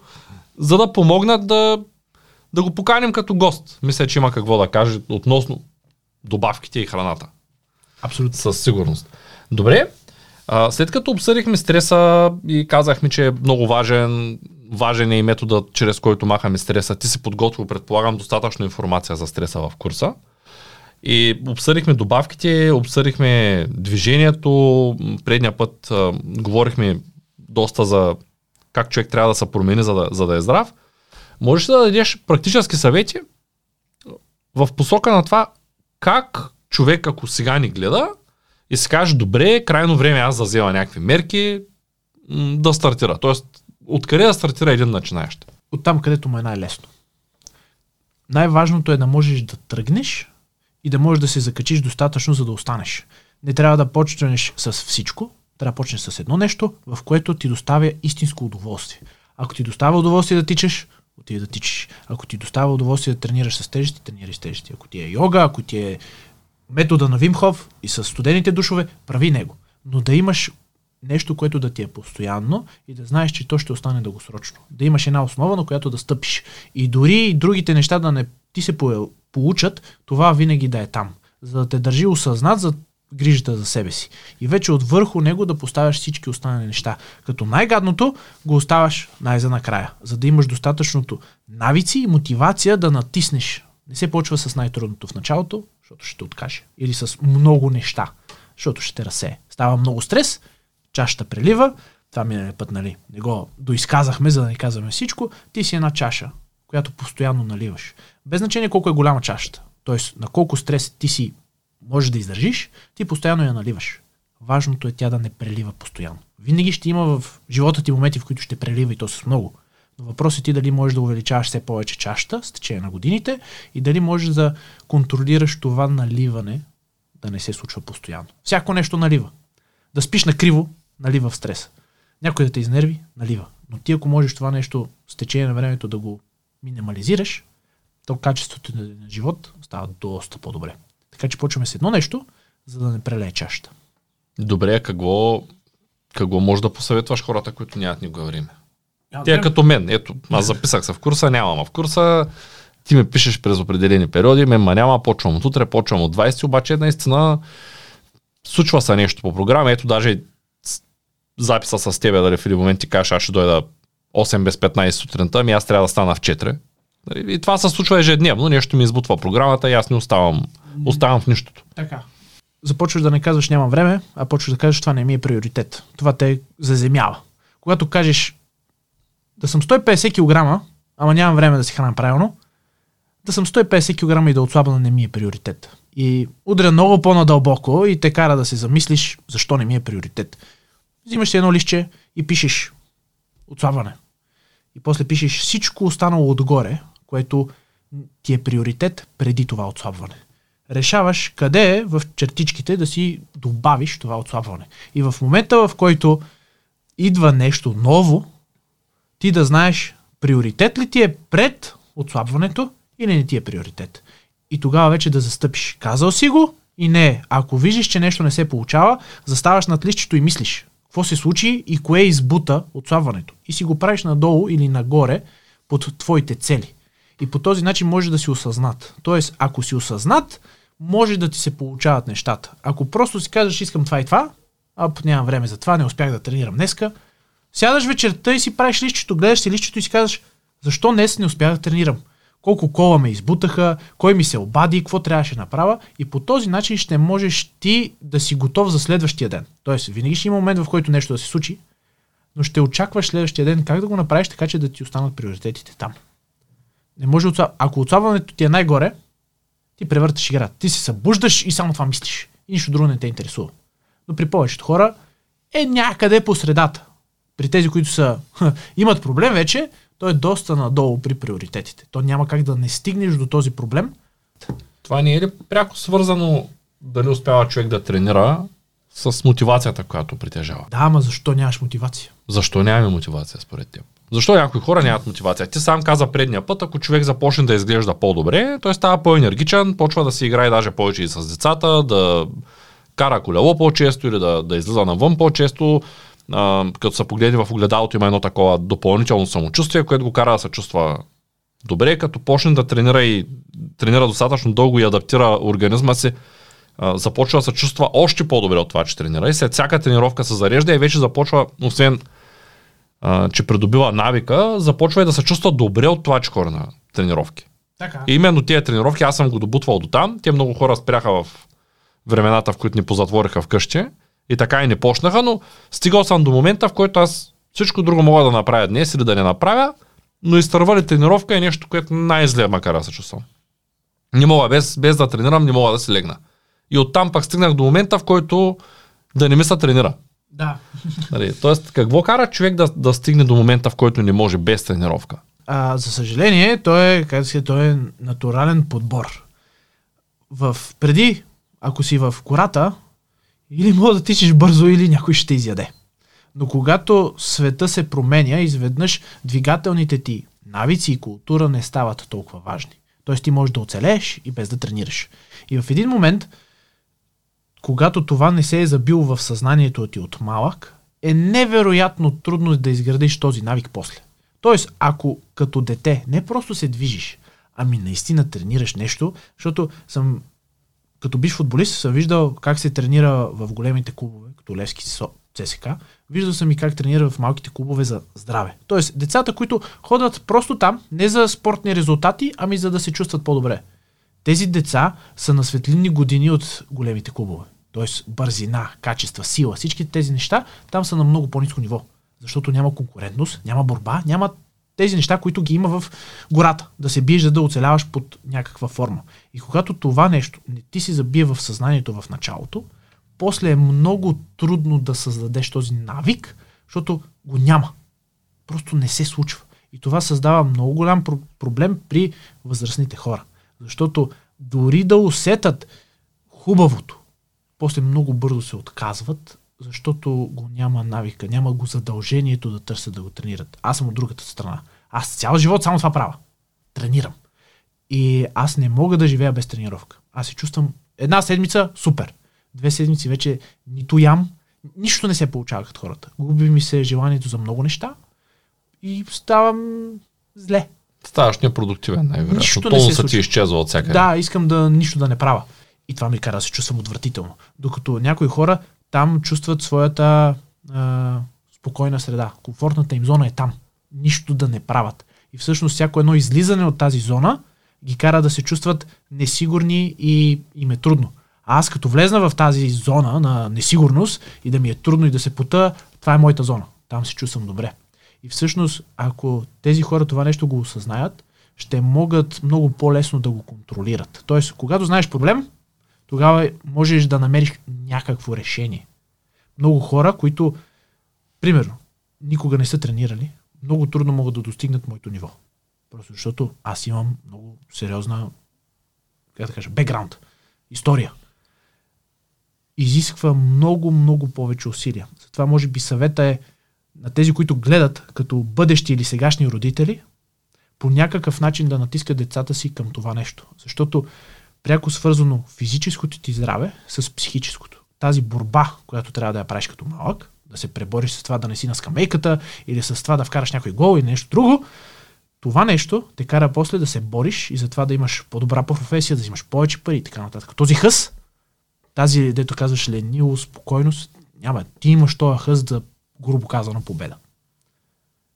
[SPEAKER 1] за да помогнат да, да го поканим като гост. Мисля, че има какво да каже относно добавките и храната.
[SPEAKER 2] Абсолютно.
[SPEAKER 1] Със сигурност. Добре, след като обсъдихме стреса и казахме, че е много важен, важен е и методът, чрез който махаме стреса, ти си подготвил, предполагам, достатъчно информация за стреса в курса. И обсъдихме добавките, обсъдихме движението. Предния път а, говорихме доста за как човек трябва да се промени, за да, за да е здрав. Можеш да дадеш практически съвети в посока на това как човек, ако сега ни гледа, и си каже, добре, крайно време аз да взема някакви мерки, да стартира. Тоест, откъде да стартира един начинаещ?
[SPEAKER 2] От там, където му е най-лесно. Най-важното е да можеш да тръгнеш и да можеш да се закачиш достатъчно, за да останеш. Не трябва да почнеш с всичко, трябва да почнеш с едно нещо, в което ти доставя истинско удоволствие. Ако ти доставя удоволствие да тичаш, отиди да тичаш. Ако ти доставя удоволствие да тренираш с тежести, тренирай с тежести. Ако ти е йога, ако ти е метода на Вимхов и с студените душове, прави него. Но да имаш нещо, което да ти е постоянно и да знаеш, че то ще остане дългосрочно. Да имаш една основа, на която да стъпиш. И дори другите неща да не ти се по- получат, това винаги да е там. За да те държи осъзнат за грижата за себе си. И вече отвърху него да поставяш всички останали неща. Като най-гадното го оставаш най-за накрая, за да имаш достатъчното навици и мотивация да натиснеш. Не се почва с най-трудното в началото, защото ще те откаже. Или с много неща, защото ще те разсее. Става много стрес, чашата прелива, това миналия път, нали, не го доизказахме, за да не казваме всичко, ти си една чаша, която постоянно наливаш. Без значение колко е голяма чашата, т.е. на колко стрес ти си можеш да издържиш, ти постоянно я наливаш. Важното е тя да не прелива постоянно. Винаги ще има в живота ти моменти, в които ще прелива и то с много. Въпросът е ти дали можеш да увеличаваш все повече чашата с течение на годините и дали можеш да контролираш това наливане да не се случва постоянно. Всяко нещо налива. Да спиш накриво, налива в стрес. Някой да те изнерви, налива. Но ти ако можеш това нещо с течение на времето да го минимализираш, то качеството на на живот става доста по-добре. Така че почваме с едно нещо, за да не прелее чашата.
[SPEAKER 1] Добре, а какво, какво може да посъветваш хората, които нямат никога време? Тя е като мен. Ето, аз записах се в курса, нямам в курса. Ти ме пишеш през определени периоди, мен ма няма, почвам от утре, почвам от 20, обаче наистина случва се нещо по програма. Ето даже записа с тебе, дали в един момент ти кажеш, аз ще дойда 8 без 15 сутринта, ами аз трябва да стана в 4. Нали, И това се случва ежедневно, нещо ми избутва програмата и аз не оставам, оставам в нищото.
[SPEAKER 2] Така. Започваш да не казваш нямам време, а почваш да кажеш това не ми е приоритет. Това те заземява. Когато кажеш да съм 150 кг, ама нямам време да се храна правилно, да съм 150 кг и да отслабна не ми е приоритет. И удря много по-надълбоко и те кара да се замислиш защо не ми е приоритет. Взимаш си едно листче и пишеш отслабване. И после пишеш всичко останало отгоре, което ти е приоритет преди това отслабване решаваш къде е в чертичките да си добавиш това отслабване. И в момента, в който идва нещо ново, ти да знаеш приоритет ли ти е пред отслабването или не ти е приоритет. И тогава вече да застъпиш. Казал си го и не. Ако виждаш, че нещо не се получава, заставаш над листчето и мислиш какво се случи и кое избута отслабването. И си го правиш надолу или нагоре под твоите цели. И по този начин може да си осъзнат. Тоест, ако си осъзнат, може да ти се получават нещата. Ако просто си кажеш, искам това и това, а пък нямам време за това, не успях да тренирам днеска, сядаш вечерта и си правиш листчето, гледаш си листчето и си казваш, защо днес не успях да тренирам? Колко кола ме избутаха, кой ми се обади, какво трябваше да направя и по този начин ще можеш ти да си готов за следващия ден. Тоест, винаги ще има момент, в който нещо да се случи, но ще очакваш следващия ден как да го направиш така, че да ти останат приоритетите там. Не може отслаб... Ако отслабването ти е най-горе, ти превърташ играта. Ти се събуждаш и само това мислиш. И нищо друго не те интересува. Но при повечето хора е някъде по средата. При тези, които са, имат проблем вече, то е доста надолу при приоритетите. То няма как да не стигнеш до този проблем.
[SPEAKER 1] Това не е ли пряко свързано дали успява човек да тренира с мотивацията, която притежава?
[SPEAKER 2] Да, ама защо нямаш мотивация?
[SPEAKER 1] Защо нямаме мотивация според теб? Защо някои хора нямат мотивация? Ти сам каза предния път, ако човек започне да изглежда по-добре, той става по-енергичен, почва да си играе даже повече и с децата, да кара колело по-често или да, да излиза навън по-често. А, като се погледне в огледалото има едно такова допълнително самочувствие, което го кара да се чувства добре, като почне да тренира и тренира достатъчно дълго и адаптира организма си, а, започва да се чувства още по-добре от това, че тренира. И след всяка тренировка се зарежда и вече започва, освен а, че придобива навика, започва и да се чувства добре от това, че хора на тренировки.
[SPEAKER 2] Така.
[SPEAKER 1] И именно тия тренировки аз съм го добутвал до там. Те много хора спряха в времената, в които ни позатвориха вкъщи. И така и не почнаха, но стигал съм до момента, в който аз всичко друго мога да направя днес или да не направя, но изтървали тренировка е нещо, което най-зле макар да се чувствам. Не мога, без, без да тренирам, не мога да се легна. И оттам пак стигнах до момента, в който да не ми се тренира.
[SPEAKER 2] Да.
[SPEAKER 1] Нали, тоест, какво кара човек да, да стигне до момента, в който не може без тренировка?
[SPEAKER 2] А, за съжаление, той е, как се, той е натурален подбор. В, преди, ако си в кората, или мога да тичаш бързо, или някой ще те изяде. Но когато света се променя, изведнъж двигателните ти навици и култура не стават толкова важни. Тоест ти можеш да оцелееш и без да тренираш. И в един момент, когато това не се е забило в съзнанието ти от малък, е невероятно трудно да изградиш този навик после. Тоест, ако като дете не просто се движиш, ами наистина тренираш нещо, защото съм като биш футболист съм виждал как се тренира в големите клубове, като Левски ЦСК. Виждал съм и как тренира в малките клубове за здраве. Тоест, децата, които ходят просто там, не за спортни резултати, ами за да се чувстват по-добре. Тези деца са на светлинни години от големите клубове. Тоест, бързина, качества, сила, всички тези неща там са на много по-низко ниво. Защото няма конкурентност, няма борба, няма тези неща, които ги има в гората. Да се биеш, за да оцеляваш под някаква форма. И когато това нещо не ти си забие в съзнанието в началото, после е много трудно да създадеш този навик, защото го няма. Просто не се случва. И това създава много голям про- проблем при възрастните хора. Защото дори да усетат хубавото, после много бързо се отказват, защото го няма навика, няма го задължението да търсят да го тренират. Аз съм от другата страна. Аз цял живот само това правя. Тренирам. И аз не мога да живея без тренировка. Аз се чувствам една седмица супер. Две седмици вече нито ям, нищо не се получава като хората. Губи ми се желанието за много неща и ставам зле.
[SPEAKER 1] Ставаш непродуктивен, най-вероятно.
[SPEAKER 2] Нищо не се
[SPEAKER 1] Тонусът ти изчезва от всякъде.
[SPEAKER 2] Да, искам да нищо да не правя. И това ми кара да се чувствам отвратително. Докато някои хора там чувстват своята а, спокойна среда. Комфортната им зона е там. Нищо да не правят. И всъщност всяко едно излизане от тази зона ги кара да се чувстват несигурни и им е трудно. А аз като влезна в тази зона на несигурност и да ми е трудно и да се пота, това е моята зона. Там се чувствам добре. И всъщност, ако тези хора това нещо го осъзнаят, ще могат много по-лесно да го контролират. Тоест, когато знаеш проблем, тогава можеш да намериш някакво решение. Много хора, които, примерно, никога не са тренирали, много трудно могат да достигнат моето ниво. Просто защото аз имам много сериозна, как да кажа, бекграунд, история. Изисква много, много повече усилия. Затова може би съвета е на тези, които гледат като бъдещи или сегашни родители, по някакъв начин да натискат децата си към това нещо. Защото пряко свързано физическото ти здраве с психическото. Тази борба, която трябва да я правиш като малък, да се пребориш с това да не си на скамейката или с това да вкараш някой гол или нещо друго, това нещо те кара после да се бориш и затова да имаш по-добра професия, да взимаш повече пари и така нататък. Този хъс, тази, дето казваш ленило, спокойност, няма. Ти имаш този хъс за, грубо казано, победа.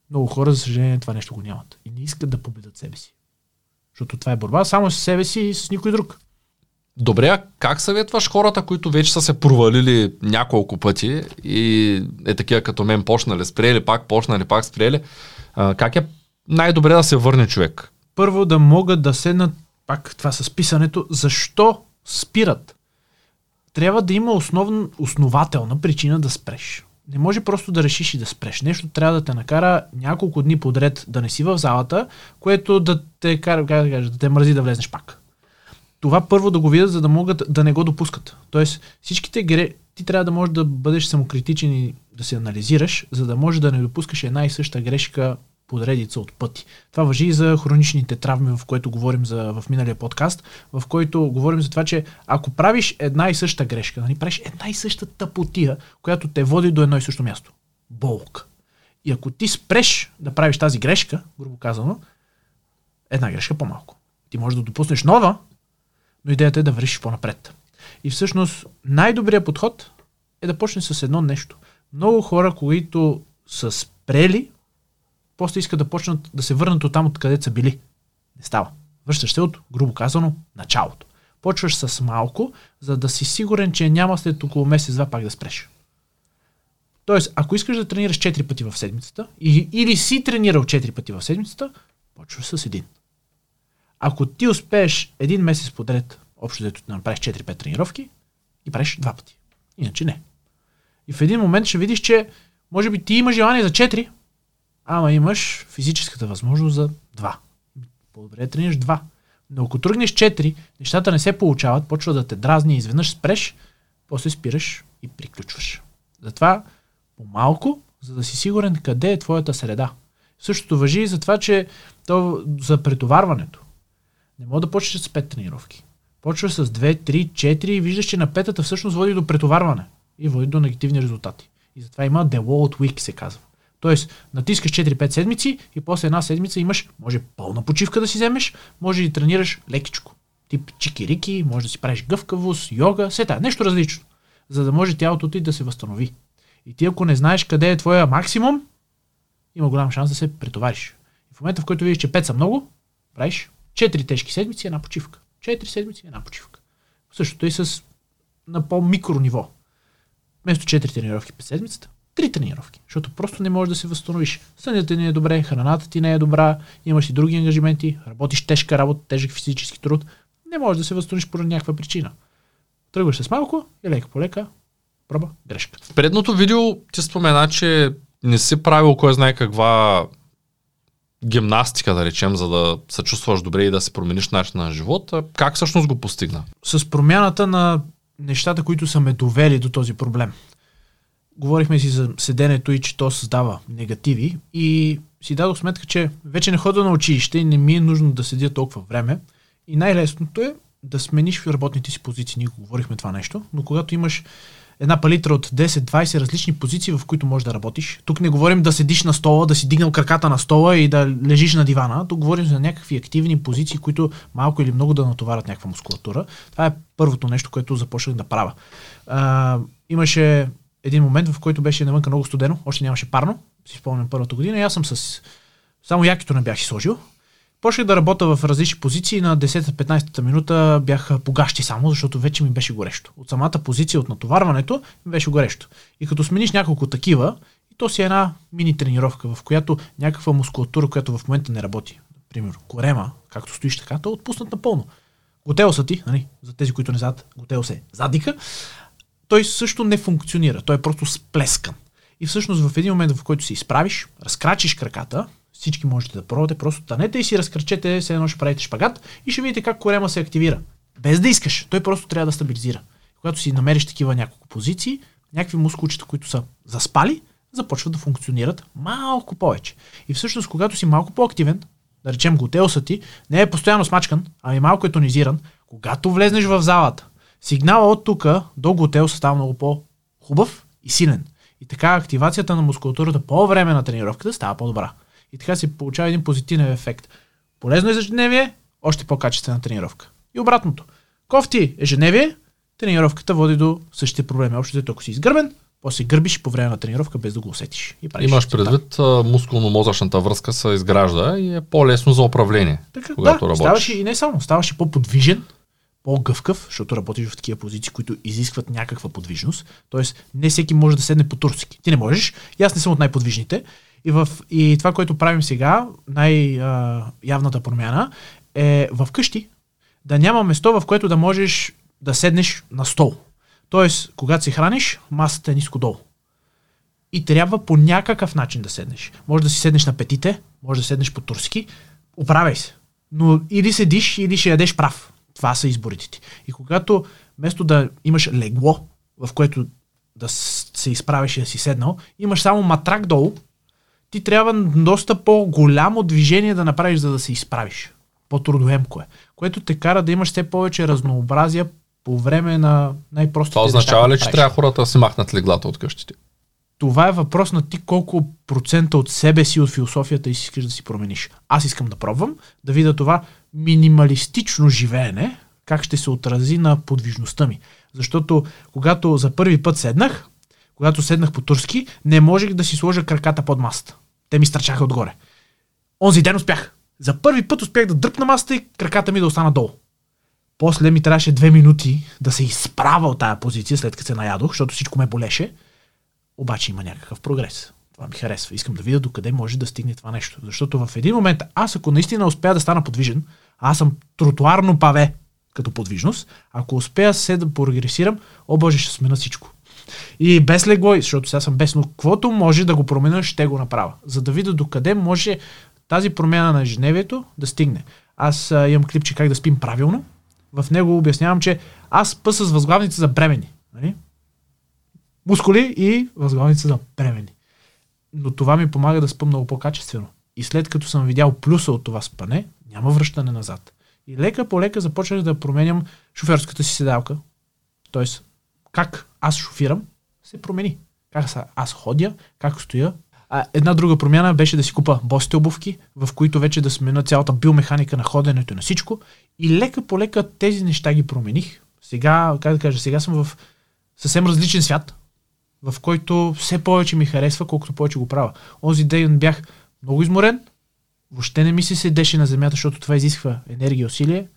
[SPEAKER 2] Много хора, за съжаление, това нещо го нямат. И не искат да победат себе си. Защото това е борба само с себе си и с никой друг.
[SPEAKER 1] Добре, а как съветваш хората, които вече са се провалили няколко пъти и е такива като мен почнали, спрели, пак почнали, пак спрели, а, как е най-добре да се върне човек?
[SPEAKER 2] Първо да могат да седнат, пак това с писането, защо спират. Трябва да има основна, основателна причина да спреш. не може просто да решиш и да спреш. Нещо трябва да те накара няколко дни подред да не си в залата, което да те кара, да, кажа, да те мързи да влезеш пак. Това първо да го видят, за да могат да не го допускат. Тоест, всичките гре... ти трябва да можеш да бъдеш самокритичен и да се анализираш, за да можеш да не допускаш една и съща грешка подредица от пъти. Това въжи и за хроничните травми, в което говорим за, в миналия подкаст, в който говорим за това, че ако правиш една и съща грешка, нали, правиш една и съща тъпотия, която те води до едно и също място. Болка. И ако ти спреш да правиш тази грешка, грубо казано, една грешка по-малко. Ти можеш да допуснеш нова, но идеята е да вървиш по-напред. И всъщност най-добрият подход е да почнеш с едно нещо. Много хора, които са спрели после искат да почнат да се върнат от там, откъдето са били. Не става. Връщаш се от, грубо казано, началото. Почваш с малко, за да си сигурен, че няма след около месец-два пак да спреш. Тоест, ако искаш да тренираш 4 пъти в седмицата, или, или си тренирал 4 пъти в седмицата, почваш с един. Ако ти успееш един месец подред, общо дето направиш 4-5 тренировки, и правиш два пъти. Иначе не. И в един момент ще видиш, че може би ти има желание за 4, ама имаш физическата възможност за два. По-добре да тренираш два. Но ако тръгнеш четири, нещата не се получават, почва да те дразни, изведнъж спреш, после спираш и приключваш. Затова по-малко, за да си сигурен къде е твоята среда. Същото въжи и за това, че то за претоварването. Не мога да почнеш с 5 тренировки. Почва с 2, 3, 4 и виждаш, че на петата всъщност води до претоварване и води до негативни резултати. И затова има the от week, се казва. Тоест, натискаш 4-5 седмици и после една седмица имаш, може пълна почивка да си вземеш, може да тренираш лекичко. Тип чикирики, може да си правиш гъвкавост, йога, все това, нещо различно. За да може тялото ти да се възстанови. И ти ако не знаеш къде е твоя максимум, има голям шанс да се претовариш. И в момента, в който видиш, че 5 са много, правиш 4 тежки седмици, една почивка. 4 седмици, една почивка. Същото и с на по-микро ниво. Вместо 4 тренировки 5 седмицата, три тренировки, защото просто не можеш да се възстановиш. Сънят ти не е добре, храната ти не е добра, имаш и други ангажименти, работиш тежка работа, тежък физически труд, не можеш да се възстановиш поради някаква причина. Тръгваш с малко и лека по лека, проба, грешка.
[SPEAKER 1] В предното видео ти спомена, че не си правил кой знае каква гимнастика, да речем, за да се чувстваш добре и да се промениш начина на живота. Как всъщност го постигна?
[SPEAKER 2] С промяната на нещата, които са ме довели до този проблем говорихме си за седенето и че то създава негативи и си дадох сметка, че вече не хода на училище и не ми е нужно да седя толкова време. И най-лесното е да смениш работните си позиции. Ние говорихме това нещо, но когато имаш една палитра от 10-20 различни позиции, в които можеш да работиш. Тук не говорим да седиш на стола, да си дигнал краката на стола и да лежиш на дивана. Тук говорим за някакви активни позиции, които малко или много да натоварят някаква мускулатура. Това е първото нещо, което започнах да правя. А, имаше един момент, в който беше навънка много студено, още нямаше парно, си спомням първата година, и аз съм с... Само якито не бях си сложил. Почнах да работя в различни позиции. На 10-15 минута бях погащи само, защото вече ми беше горещо. От самата позиция, от натоварването, ми беше горещо. И като смениш няколко такива, и то си е една мини тренировка, в която някаква мускулатура, която в момента не работи. Примерно, корема, както стоиш така, то е отпуснат напълно. Готел са ти, нали, за тези, които не знаят, готел се задика той също не функционира. Той е просто сплескан. И всъщност в един момент, в който се изправиш, разкрачиш краката, всички можете да пробвате, просто танете и си разкрачете, все едно ще правите шпагат и ще видите как корема се активира. Без да искаш. Той просто трябва да стабилизира. Когато си намериш такива няколко позиции, някакви мускулчета, които са заспали, започват да функционират малко повече. И всъщност, когато си малко по-активен, да речем готелса ти, не е постоянно смачкан, ами малко е тонизиран, когато влезнеш в залата, Сигнала от тук до готел става много по-хубав и силен. И така активацията на мускулатурата по време на тренировката става по-добра. И така се получава един позитивен ефект. Полезно е ежедневие, още по-качествена тренировка. И обратното. Кофти ежедневие, тренировката води до същите проблеми. Общо ако си изгърбен, после гърбиш по време на тренировка без да го усетиш.
[SPEAKER 1] И Имаш предвид, мускулно-мозъчната връзка се изгражда и е по-лесно за управление.
[SPEAKER 2] Така, когато да, работиш. ставаш и не само, ставаш и по-подвижен, по-гъвкав, защото работиш в такива позиции, които изискват някаква подвижност. Тоест, не всеки може да седне по турски. Ти не можеш. И аз не съм от най-подвижните. И, в, и това, което правим сега, най-явната промяна, е в къщи да няма место, в което да можеш да седнеш на стол. Тоест, когато се храниш, масата е ниско долу. и трябва по някакъв начин да седнеш. Може да си седнеш на петите, може да седнеш по турски, оправяй се. Но или седиш, или ще ядеш прав. Това са изборите ти. И когато вместо да имаш легло, в което да се изправиш и да си седнал, имаш само матрак долу, ти трябва доста по-голямо движение да направиш, за да се изправиш. По-трудоемко е. Което те кара да имаш все повече разнообразие по време на най-простите
[SPEAKER 1] Това означава ли, че трябва хората да си махнат леглата от къщите?
[SPEAKER 2] Това е въпрос на ти колко процента от себе си, от философията и си искаш да си промениш. Аз искам да пробвам, да видя това минималистично живеене, как ще се отрази на подвижността ми. Защото когато за първи път седнах, когато седнах по турски, не можех да си сложа краката под масата. Те ми стърчаха отгоре. Онзи ден успях. За първи път успях да дръпна масата и краката ми да остана долу. После ми трябваше две минути да се изправя от тая позиция, след като се наядох, защото всичко ме болеше. Обаче има някакъв прогрес. Това ми харесва. Искам да видя докъде може да стигне това нещо. Защото в един момент, аз ако наистина успея да стана подвижен, аз съм тротуарно паве като подвижност, ако успея се да прогресирам, о ще смена всичко. И без легло, защото сега съм без, но каквото може да го променя, ще го направя. За да видя докъде може тази промяна на ежедневието да стигне. Аз а, имам клипче как да спим правилно. В него обяснявам, че аз спа с възглавница за бремени. Нали? Мускули и възглавница за бремени. Но това ми помага да спа много по-качествено. И след като съм видял плюса от това спане, няма връщане назад. И лека по лека започнах да променям шофьорската си седалка. Тоест, как аз шофирам, се промени. Как са, аз ходя, как стоя. А една друга промяна беше да си купа босите обувки, в които вече да смена цялата биомеханика на ходенето и на всичко. И лека по лека тези неща ги промених. Сега, как да кажа, сега съм в съвсем различен свят, в който все повече ми харесва, колкото повече го правя. Онзи ден бях много изморен, въобще не ми се седеше на земята, защото това изисква енергия и усилие.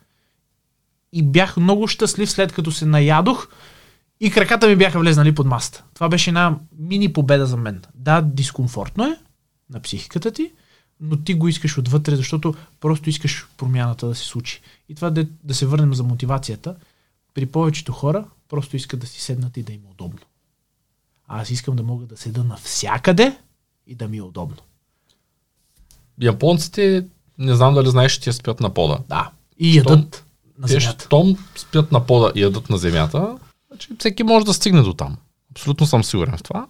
[SPEAKER 2] И бях много щастлив след като се наядох и краката ми бяха влезнали под масата. Това беше една мини победа за мен. Да, дискомфортно е на психиката ти, но ти го искаш отвътре, защото просто искаш промяната да се случи. И това да, да се върнем за мотивацията. При повечето хора просто искат да си седнат и да им е удобно. А аз искам да мога да седа навсякъде и да ми е удобно.
[SPEAKER 1] Японците, не знам дали знаеш, че те спят на пода.
[SPEAKER 2] Да. И ядат на
[SPEAKER 1] Те,
[SPEAKER 2] земята.
[SPEAKER 1] щом спят на пода и ядат на земята, значи всеки може да стигне до там. Абсолютно съм сигурен в това.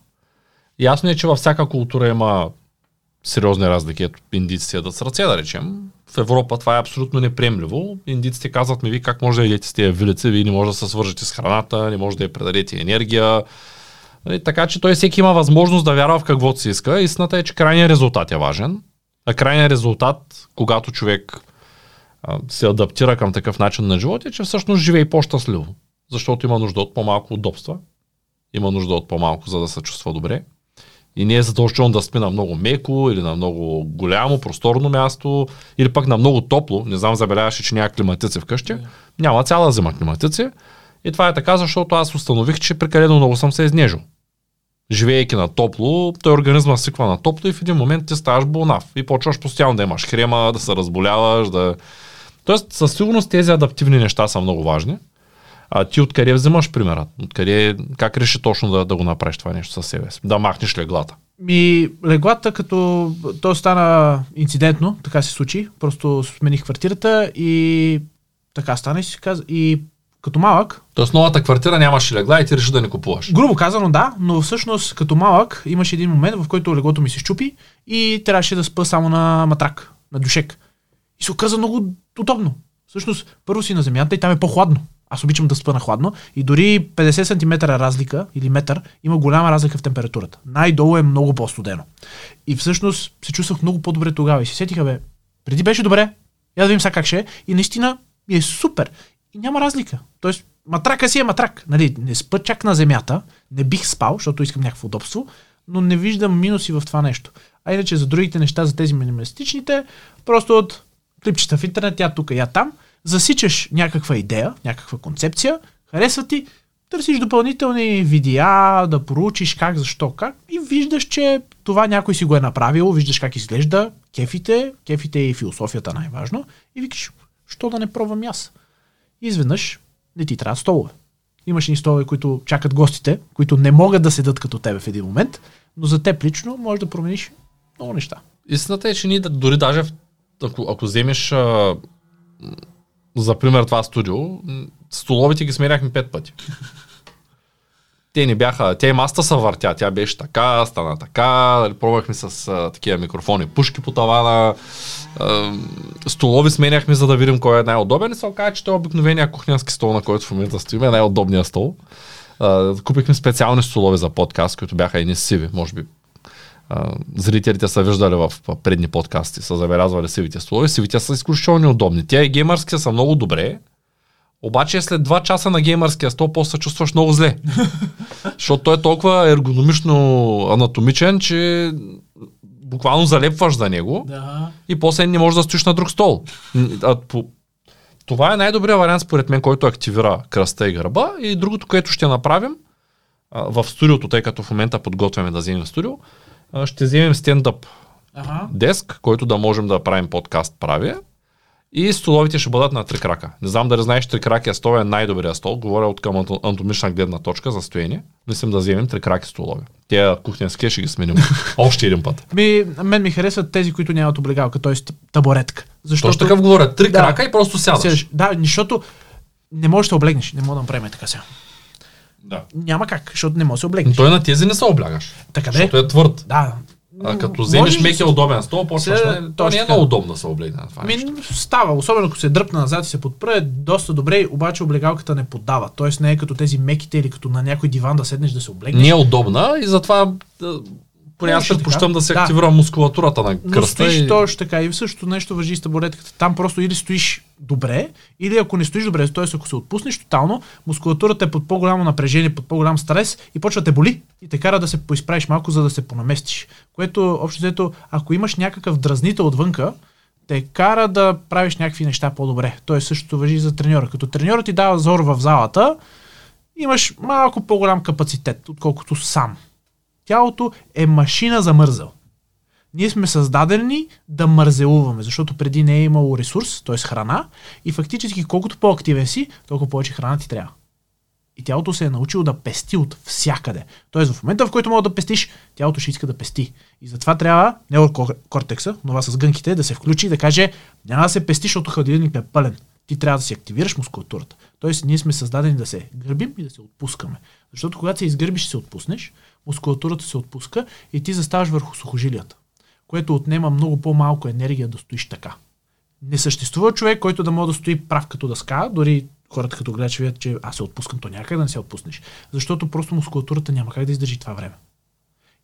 [SPEAKER 1] Ясно е, че във всяка култура има сериозни разлики. Ето, индийците ядат с ръце, да речем. В Европа това е абсолютно неприемливо. Индийците казват ми, ви как може да ядете с тези вилици, вие не може да се свържете с храната, не може да я предадете енергия. Нали, така че той всеки има възможност да вярва в каквото си иска. Истината е, че крайният резултат е важен. А крайният резултат, когато човек се адаптира към такъв начин на живота, е, че всъщност живее по-щастливо. Защото има нужда от по-малко удобства, има нужда от по-малко, за да се чувства добре. И не е задължително да спи на много меко или на много голямо, просторно място, или пък на много топло. Не знам, забеляваше, че няма климатици вкъщи. Няма цяла зима климатици. И това е така, защото аз установих, че прекалено много съм се изнежил. Живеейки на топло, той организма свиква на топло и в един момент ти ставаш болнав. И почваш постоянно да имаш хрема, да се разболяваш, да... Тоест, със сигурност тези адаптивни неща са много важни. А ти откъде взимаш примерът? Откъде, как реши точно да, да го направиш това нещо със себе си? Да махнеш леглата.
[SPEAKER 2] Ми, леглата, като то стана инцидентно, така се случи, просто смених квартирата и така стана и си каза. И като малък,
[SPEAKER 1] Тоест новата квартира нямаше легла и ти реши да не купуваш.
[SPEAKER 2] грубо казано да, но всъщност като малък имаше един момент, в който леглото ми се щупи и трябваше да спа само на матрак, на дюшек. И се оказа много удобно. Всъщност, първо си на земята и там е по-хладно. Аз обичам да спа на хладно и дори 50 см разлика или метър има голяма разлика в температурата. Най-долу е много по-студено. И всъщност се чувствах много по-добре тогава и се сетиха, бе, преди беше добре, я да видим сега как ще е. И наистина ми е супер. И няма разлика. Тоест, матрака си е матрак. Нали, не спа чак на земята, не бих спал, защото искам някакво удобство, но не виждам минуси в това нещо. А иначе за другите неща, за тези минималистичните, просто от клипчета в интернет, я тук, я там, засичаш някаква идея, някаква концепция, харесва ти, търсиш допълнителни видеа, да проучиш как, защо, как и виждаш, че това някой си го е направил, виждаш как изглежда, кефите, кефите и философията най-важно и викаш, що да не пробвам аз. Изведнъж не ти трябва столове. Имаш ни столове, които чакат гостите, които не могат да седат като тебе в един момент, Но за теб лично можеш да промениш много неща.
[SPEAKER 1] Истината е, че ние дори даже, ако, ако вземеш за пример това студио, столовите ги сменяхме пет пъти. Те не бяха, тя и маста се въртя, тя беше така, стана така, пробвахме с а, такива микрофони, пушки по тавана, а, столови сменяхме, за да видим кой е най-удобен и се оказа, че той е обикновения кухненски стол, на който в момента стоим, е най-удобният стол. А, купихме специални столове за подкаст, които бяха едни сиви, може би зрителите са виждали в предни подкасти, са забелязвали сивите столове. Сивите са изключително удобни. Тя и геймърския са много добре, обаче след 2 часа на геймърския стол после се чувстваш много зле. (laughs) Защото той е толкова ергономично анатомичен, че буквално залепваш за него
[SPEAKER 2] Да.
[SPEAKER 1] и после не можеш да стоиш на друг стол. М, А, по... Това е най-добрият вариант според мен, който активира кръста и гърба. И другото, което ще направим а, в студиото, тъй като в момента подготвяме да вземем студио, ще вземем стендъп
[SPEAKER 2] Ага.
[SPEAKER 1] деск, който да можем да правим подкаст прави. И столовите ще бъдат на три крака. Не знам дали знаеш, три кракия стол е най-добрият стол. Говоря от към анатомична гледна точка за стояние. Мислим да вземем три краки столове. Те кухненски ще ги сменим. (laughs) Още един път.
[SPEAKER 2] Ми, мен ми харесват тези, които нямат облегалка, т.е. табуретка. Защото
[SPEAKER 1] Точно такъв говоря. Три
[SPEAKER 2] Да.
[SPEAKER 1] крака и просто сядаш.
[SPEAKER 2] Седеш. Да, защото не можеш да облегнеш. Не мога да направим така сега.
[SPEAKER 1] Да.
[SPEAKER 2] Няма как, защото не можеш да се
[SPEAKER 1] Но
[SPEAKER 2] облегнеш.
[SPEAKER 1] той на тези не се облягаш.
[SPEAKER 2] Така де.
[SPEAKER 1] Защото е твърд.
[SPEAKER 2] Да.
[SPEAKER 1] А като вземеш мекия
[SPEAKER 2] се-
[SPEAKER 1] удобен стол.
[SPEAKER 2] Сега,
[SPEAKER 1] Не, то не е много удобно да се облегне на това
[SPEAKER 2] Ми,
[SPEAKER 1] нещо.
[SPEAKER 2] става, особено ако се дръпна назад и се подпре, доста добре, обаче облегалката не поддава. Тоест не е като тези меките или като на някой диван да седнеш да се облегнеш.
[SPEAKER 1] Не е удобна и затова поне аз предпочитам да се
[SPEAKER 2] Да.
[SPEAKER 1] активира мускулатурата на
[SPEAKER 2] Но
[SPEAKER 1] кръста.
[SPEAKER 2] стоиш
[SPEAKER 1] И...
[SPEAKER 2] точно така и същото нещо въжи с табуретката. Там просто или стоиш добре, или ако не стоиш добре, т.е. ако се отпуснеш тотално, мускулатурата е под по-голямо напрежение, под по-голям стрес и почва да те боли и те кара да се поизправиш малко, за да се понаместиш. Което, общо взето, ако имаш някакъв дразнител отвънка, те кара да правиш някакви неща по-добре. То е същото въжи за треньора. Като треньорът ти дава зор в залата, имаш малко по-голям капацитет, отколкото сам. Тялото е машина за мързел. Ние сме създадени да мързелуваме, защото преди не е имало ресурс, т.е. храна, и фактически колкото по-активен си, толкова повече храна ти трябва. И тялото се е научило да пести от всякъде. Тоест в момента, в който мога да пестиш, тялото ще иска да пести. И затова трябва неокортекса, това с гънките, да се включи и да каже, няма да се пести, защото хладилникът е пълен. Ти трябва да си активираш мускулатурата. Тоест ние сме създадени да се гърбим и да се отпускаме. Защото когато се изгърбиш и се отпуснеш, мускулатурата се отпуска и ти заставаш върху сухожилията, което отнема много по-малко енергия да стоиш така. Не съществува човек, който да може да стои прав като дъска, дори хората като гледат ще видят, че аз се отпускам, то някак да не се отпуснеш. Защото просто мускулатурата няма как да издържи това време.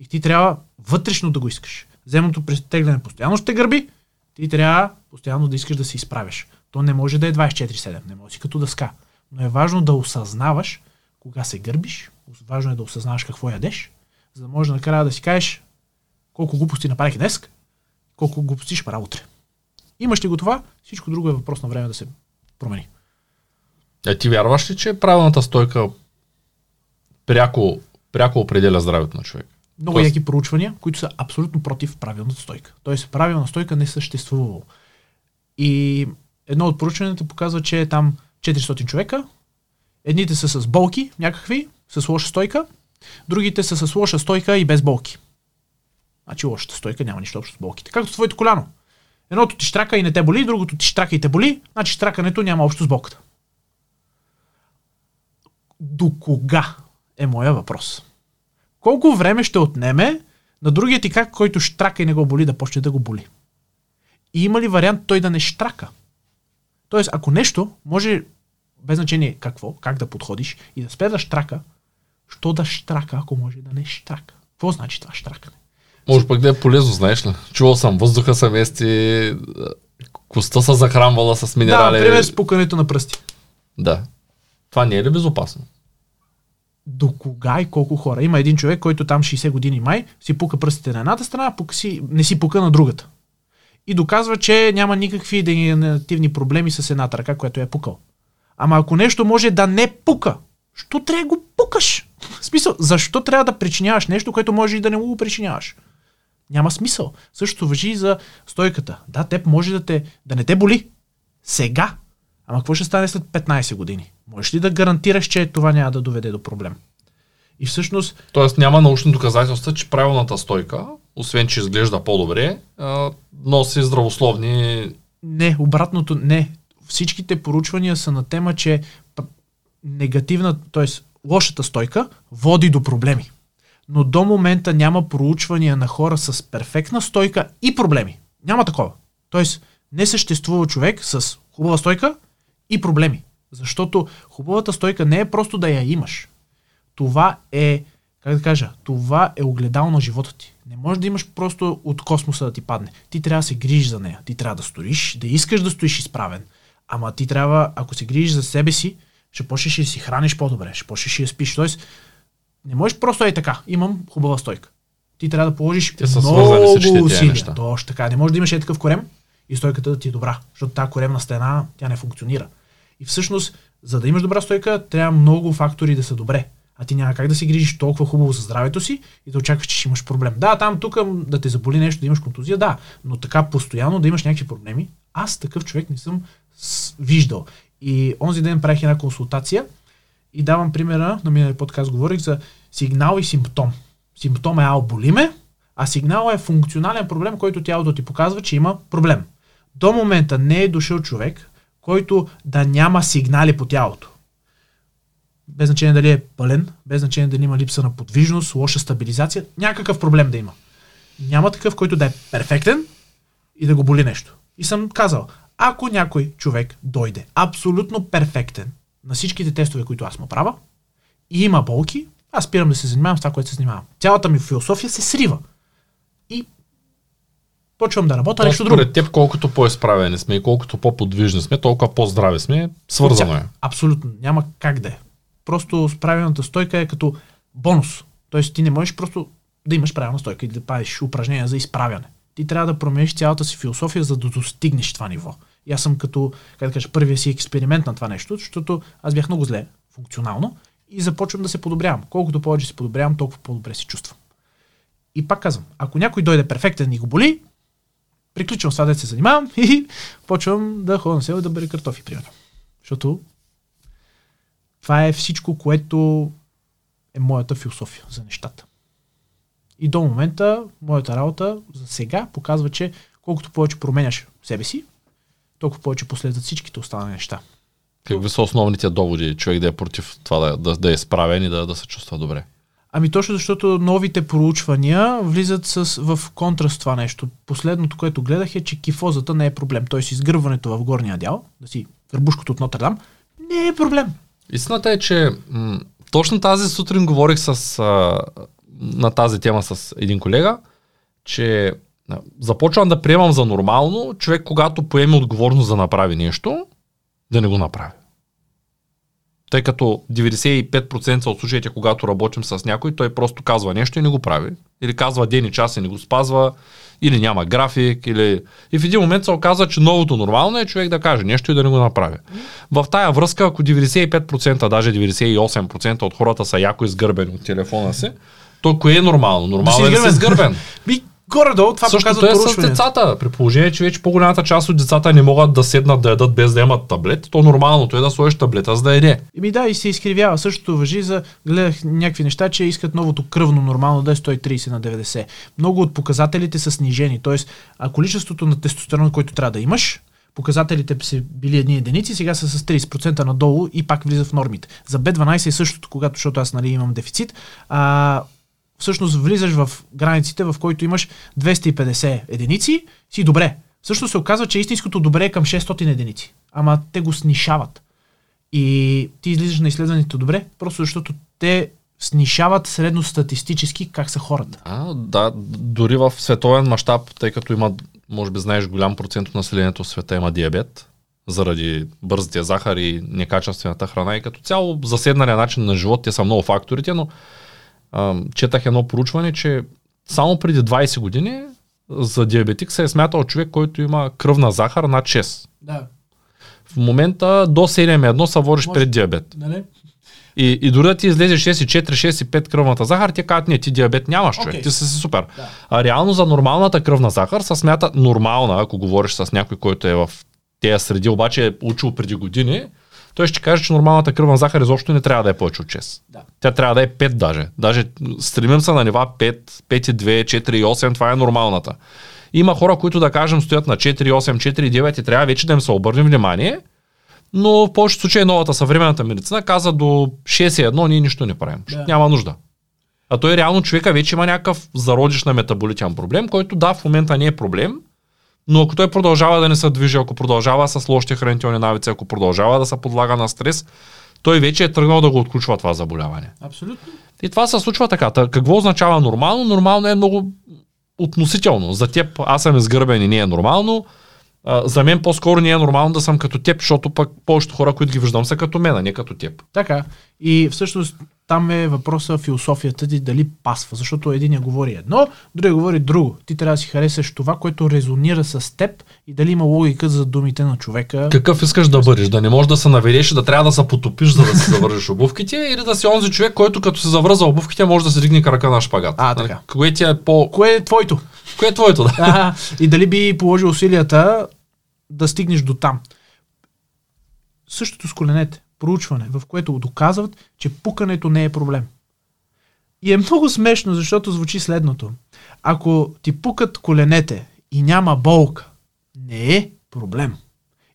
[SPEAKER 2] И ти трябва вътрешно да го искаш. Земното претегляне постоянно ще гърби, ти трябва постоянно да искаш да се изправиш. То не може да е 24-7, не може си като дъска. Но е важно да осъзнаваш кога се гърбиш, важно е да осъзнаваш какво ядеш, за да може накрая да си кажеш колко глупости направих днес, колко глупости ще правя утре. Имаш ли го това, всичко друго е въпрос на време да се промени.
[SPEAKER 1] А ти вярваш ли, че правилната стойка пряко, пряко определя здравето на човек?
[SPEAKER 2] Много
[SPEAKER 1] Тоест-
[SPEAKER 2] яки проучвания, които са абсолютно против правилната стойка. Тоест, правилна стойка не съществува. И едно от проучванията показва, че е там 400 човека. Едните са с болки, някакви, с лоша стойка. Другите са с лоша стойка и без болки. Значи лошата стойка няма нищо общо с болките. Както твоето коляно. Едното ти штрака и не те боли, другото ти штрака и те боли, значи штракането няма общо с болката. До кога е моя въпрос? Колко време ще отнеме на другия ти как, който штрака и не го боли, да почне да го боли? И има ли вариант той да не штрака? Тоест, ако нещо може, без значение какво, как да подходиш и да спре да штрака, що да штрака, ако може да не штрака? Какво значи това штракане?
[SPEAKER 1] Може пък да е полезно, знаеш ли? Чувал съм, въздуха се мести, коста се захранвала с
[SPEAKER 2] Да,
[SPEAKER 1] минерали.
[SPEAKER 2] например, с пукането на пръсти.
[SPEAKER 1] да. Това не е ли безопасно?
[SPEAKER 2] До кога и колко хора? Има един човек, който там 60 години май си пука пръстите на едната страна, пука си, не си пука на другата. И доказва, че няма никакви дегенеративни проблеми с едната ръка, която е пукал. Ама ако нещо може да не пука, що трябва да го пукаш? В смисъл, защо трябва да причиняваш нещо, което може и да не го причиняваш? Няма смисъл. Същото въжи и за стойката. Да, теб може да, те, да не те боли. Сега. Ама какво ще стане след 15 години? Можеш ли да гарантираш, че това няма да доведе до проблем? И всъщност,
[SPEAKER 1] Тоест няма научни доказателства, че правилната стойка, освен че изглежда по-добре, носи здравословни...
[SPEAKER 2] не, обратното, не. Всичките поручвания са на тема, че негативна, т.е. лошата стойка води до проблеми. Но до момента няма проучвания на хора с перфектна стойка и проблеми. Няма такова. Тоест, не съществува човек с хубава стойка и проблеми. Защото хубавата стойка не е просто да я имаш. Това е, как да кажа, това е огледал на живота ти. Не можеш да имаш просто от космоса да ти падне. Ти трябва да се грижиш за нея. Ти трябва да стоиш, да искаш да стоиш изправен. Ама ти трябва, ако се грижиш за себе си, ще почнеш и да си храниш по-добре, ще почнеш и да спиш. Тоест, не можеш просто е така. Имам хубава стойка. Ти трябва да положиш
[SPEAKER 1] Те са
[SPEAKER 2] много усилия. Точно така. Не може да имаш е такъв корем и стойката да ти е добра. Защото тази коремна стена, тя не функционира. И всъщност, за да имаш добра стойка, трябва много фактори да са добре. А ти няма как да се грижиш толкова хубаво за здравето си и да очакваш, че ще имаш проблем. Да, там тук да те заболи нещо, да имаш контузия, да, но така постоянно да имаш някакви проблеми, аз такъв човек не съм виждал. И онзи ден правих една консултация и давам примера, на миналия подкаст говорих за сигнал и симптом. Симптом е ао боли ме, а сигнал е функционален проблем, който тялото ти показва, че има проблем. До момента не е дошъл човек, който да няма сигнали по тялото. Без значение дали е пълен, без значение дали има липса на подвижност, лоша стабилизация, някакъв проблем да има. Няма такъв, който да е перфектен и да го боли нещо. И съм казал, ако някой човек дойде абсолютно перфектен на всичките тестове, които аз му правя, и има болки, аз спирам да се занимавам с това, което се занимавам. Цялата ми философия се срива. И почвам да работя нещо друго.
[SPEAKER 1] според теб, колкото по-изправени сме и колкото по-подвижни сме, толкова по-здрави сме, свързано е.
[SPEAKER 2] Абсолютно. Няма как да е. Просто с правилната стойка е като бонус. Тоест ти не можеш просто да имаш правилна стойка и да правиш упражнения за изправяне. Ти трябва да промениш цялата си философия, за да достигнеш това ниво. И аз съм като, как да кажа, първия си експеримент на това нещо, защото аз бях много зле функционално и започвам да се подобрявам. Колкото повече се подобрявам, толкова по-добре се чувствам. И пак казвам, ако някой дойде перфектен и го боли, приключвам с това да се занимавам (laughs) и почвам да ходя на село и да бере картофи, примерно. Защото това е всичко, което е моята философия за нещата. И до момента, моята работа за сега показва, че колкото повече променяш себе си, толкова повече последват всичките останали неща.
[SPEAKER 1] Какви са основните доводи човек да е против това да, да, да е справен и да, да се чувства добре?
[SPEAKER 2] Ами точно защото новите проучвания влизат с, в контраст това нещо. Последното, което гледах е, че кифозата не е проблем. Т.е. изгърването в горния дял, да си гърбушкото от Нотр-Дам, не е проблем.
[SPEAKER 1] Истината е, че м- точно тази сутрин говорих с, а, на тази тема с един колега, че започвам да приемам за нормално човек, когато поеме отговорност да направи нещо, да не го направи. Тъй като 95% от случаите, когато работим с някой, той просто казва нещо и не го прави. Или казва ден и час и не го спазва, или няма график, или... И в един момент се оказва, че новото нормално е човек да каже нещо и да не го направи. В тая връзка, ако 95%, даже 98% от хората са яко изгърбени от телефона си, то кое е нормално? Нормално е да си изгърбен.
[SPEAKER 2] Горе-долу това
[SPEAKER 1] Същото
[SPEAKER 2] показва
[SPEAKER 1] е с децата. При положение, че вече по-голямата част от децата не могат да седнат да ядат без да имат таблет, то нормалното е да сложиш таблета за да яде.
[SPEAKER 2] Еми да, и се изкривява. Същото въжи за, гледах някакви неща, че искат новото кръвно нормално да е 130 на 90. Много от показателите са снижени. А количеството на тестостерон, който трябва да имаш, показателите са били едни единици, сега са с 30% надолу и пак влиза в нормите. За B12 е същото, когато, защото аз нали, имам дефицит, а, всъщност влизаш в границите, в които имаш 250 единици, си добре. Всъщност се оказва, че истинското добре е към 600 единици. Ама те го снишават. И ти излизаш на изследването добре, просто защото те снишават средностатистически как са хората.
[SPEAKER 1] А, да, дори в световен мащаб, тъй като има, може би знаеш, голям процент от населението в света има диабет, заради бързия захар и некачествената храна и като цяло заседналия начин на живот, те са много факторите, но а, четах едно проучване, че само преди 20 години за диабетик се е смятал човек, който има кръвна захар над 6.
[SPEAKER 2] Да,
[SPEAKER 1] В момента до 7,1 се водиш
[SPEAKER 2] Може.
[SPEAKER 1] пред диабет.
[SPEAKER 2] нали?
[SPEAKER 1] И, и дори да ти излезе 6,4, 6,5 кръвната захар, ти казват, не, ти диабет нямаш, човек,
[SPEAKER 2] Окей.
[SPEAKER 1] ти си си супер.
[SPEAKER 2] Да.
[SPEAKER 1] А реално за нормалната кръвна захар се смята нормална, ако говориш с някой, който е в тези среди, обаче е учил преди години, той ще каже, че нормалната кръвна захар изобщо не трябва да е повече от 6.
[SPEAKER 2] Да.
[SPEAKER 1] Тя трябва да е 5 даже. Даже стремим се на нива 5, 5,2, 4,8, това е нормалната. Има хора, които да кажем стоят на 4,8, 4,9 и трябва вече да им се обърне внимание, но в повечето случаи новата съвременната медицина каза до 6,1 ние нищо не правим.
[SPEAKER 2] Да.
[SPEAKER 1] Няма нужда. А той реално човека вече има някакъв зародиш на метаболитен проблем, който да, в момента не е проблем, но ако той продължава да не се движи, ако продължава с лошите хранителни навици, ако продължава да се подлага на стрес, той вече е тръгнал да го отключва това заболяване.
[SPEAKER 2] Абсолютно.
[SPEAKER 1] И това се случва така. Та, какво означава нормално? Нормално е много относително. За теб аз съм изгърбен и не е нормално. А, за мен по-скоро не е нормално да съм като теб, защото пък повечето хора, които ги виждам, са като мен, а не като теб.
[SPEAKER 2] Така. И всъщност там е въпроса философията ти дали пасва. Защото един говори едно, другия говори друго. Ти трябва да си харесаш това, което резонира с теб и дали има логика за думите на човека.
[SPEAKER 1] Какъв искаш да бъдеш? Да не можеш да се наведеш и да трябва да се потопиш, за да си завържеш обувките, или да си онзи човек, който като се завръза обувките, може да се дигне крака на шпагат.
[SPEAKER 2] А, така.
[SPEAKER 1] Кое ти е по...
[SPEAKER 2] Кое е твоето?
[SPEAKER 1] Кое е твоето, да?
[SPEAKER 2] А, и дали би положил усилията да стигнеш до там. Същото с коленете. Проучване, в което доказват, че пукането не е проблем. И е много смешно, защото звучи следното. Ако ти пукат коленете и няма болка, не е проблем.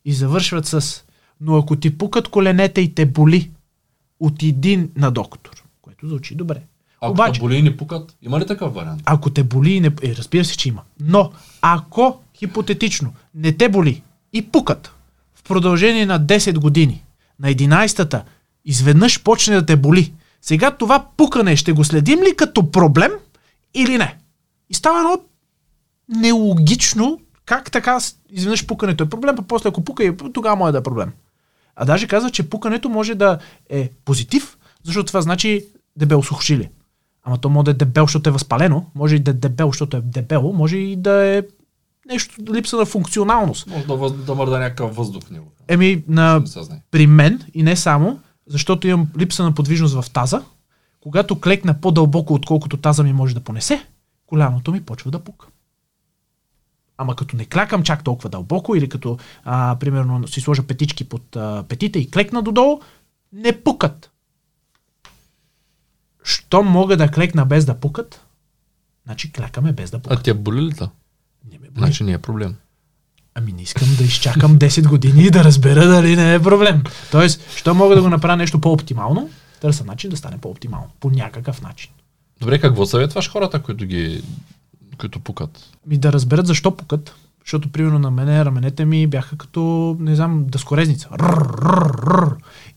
[SPEAKER 2] И завършват с но ако ти пукат коленете и те боли, отиди на доктор. Което звучи добре.
[SPEAKER 1] Ако
[SPEAKER 2] Обаче-
[SPEAKER 1] те боли и не пукат, има ли такъв вариант?
[SPEAKER 2] Ако те боли, и не... е, разбира се, че има. Но, ако хипотетично не те боли и пукат в продължение на 10 години, на 11-та, изведнъж почне да те боли, сега това пукане ще го следим ли като проблем или не? И става едно нелогично как така изведнъж пукането е проблем, а после ако пука, тогава може да е проблем. А даже казва, че пукането може да е позитив, защото това значи дебело сухожилие. Ама то може да е дебел, защото е възпалено, може и да е дебел, защото е дебело, може и да е нещо, липса на функционалност.
[SPEAKER 1] Може да, въз... да мърда някакъв въздух в него.
[SPEAKER 2] Еми, на, при мен и не само, защото имам липса на подвижност в таза, когато клекна по-дълбоко, отколкото таза ми може да понесе, коляното ми почва да пука. Ама като не клякам чак толкова дълбоко или като, а, примерно, си сложа петички под а, петите и клекна додолу, не пукат. Що мога да клекна без да пукат? Значи клякаме без да
[SPEAKER 1] А
[SPEAKER 2] пукат.
[SPEAKER 1] тя боли ли да?
[SPEAKER 2] Не ме боли.
[SPEAKER 1] Значи не е проблем.
[SPEAKER 2] Ами не искам да изчакам 10 години и да разбера дали не е проблем. Тоест, що мога да го направя нещо по-оптимално, търся начин да стане по-оптимално. По някакъв начин.
[SPEAKER 1] Добре, какво съветваш хората, които ги които пукат?
[SPEAKER 2] Ми да разберат защо пукат. Защото, примерно, на мене раменете ми бяха като, не знам, дъскорезница.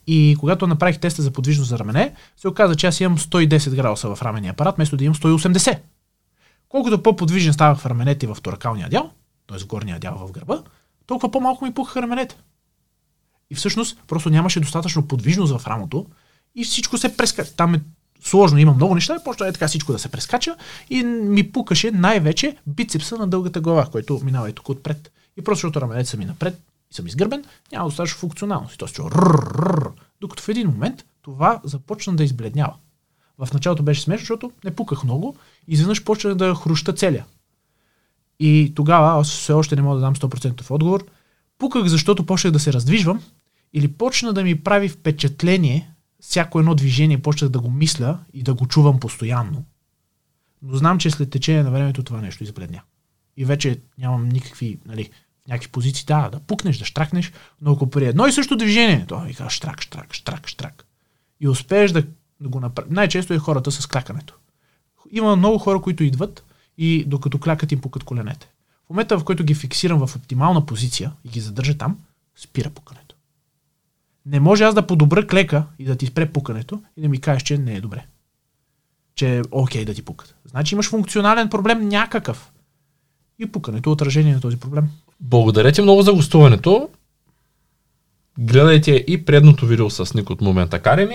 [SPEAKER 2] И когато направих теста за подвижност за рамене, се оказа, че аз имам 110 градуса в рамения апарат, вместо да имам 180. Колкото по-подвижен ставах раменете в торакалния дял, т.е. горния дял в гърба, толкова по-малко ми пухаха раменете. И всъщност просто нямаше достатъчно подвижност в рамото и всичко се прескача. Там е сложно, има много неща, и почва е така всичко да се прескача и ми пукаше най-вече бицепса на дългата глава, който минава и тук отпред. И просто защото раменете са ми напред и съм изгърбен, няма достатъчно функционалност. И то се. Докато в един момент това започна да избледнява. В началото беше смешно, защото не пуках много изведнъж почна да хруща целия. И тогава, аз все още не мога да дам 100% отговор, пуках защото почнах да се раздвижвам или почна да ми прави впечатление всяко едно движение, почнах да го мисля и да го чувам постоянно. Но знам, че след течение на времето това нещо избледня. И вече нямам никакви, нали, някакви позиции, да, да пукнеш, да штракнеш, но ако при едно и също движение, то вика штрак, штрак, штрак, штрак. И успееш да, да го направиш. Най-често е хората с клякането. Има много хора, които идват и докато клякат им пукат коленете. В момента, в който ги фиксирам в оптимална позиция и ги задържа там, спира пукането. Не може аз да подобра клека и да ти спре пукането и да ми кажеш, че не е добре. Че е окей да ти пукат. Значи имаш функционален проблем някакъв. И пукането е отражение на този проблем.
[SPEAKER 1] Благодаря ти много за гостуването. Гледайте и предното видео с Ник от момента Кареми.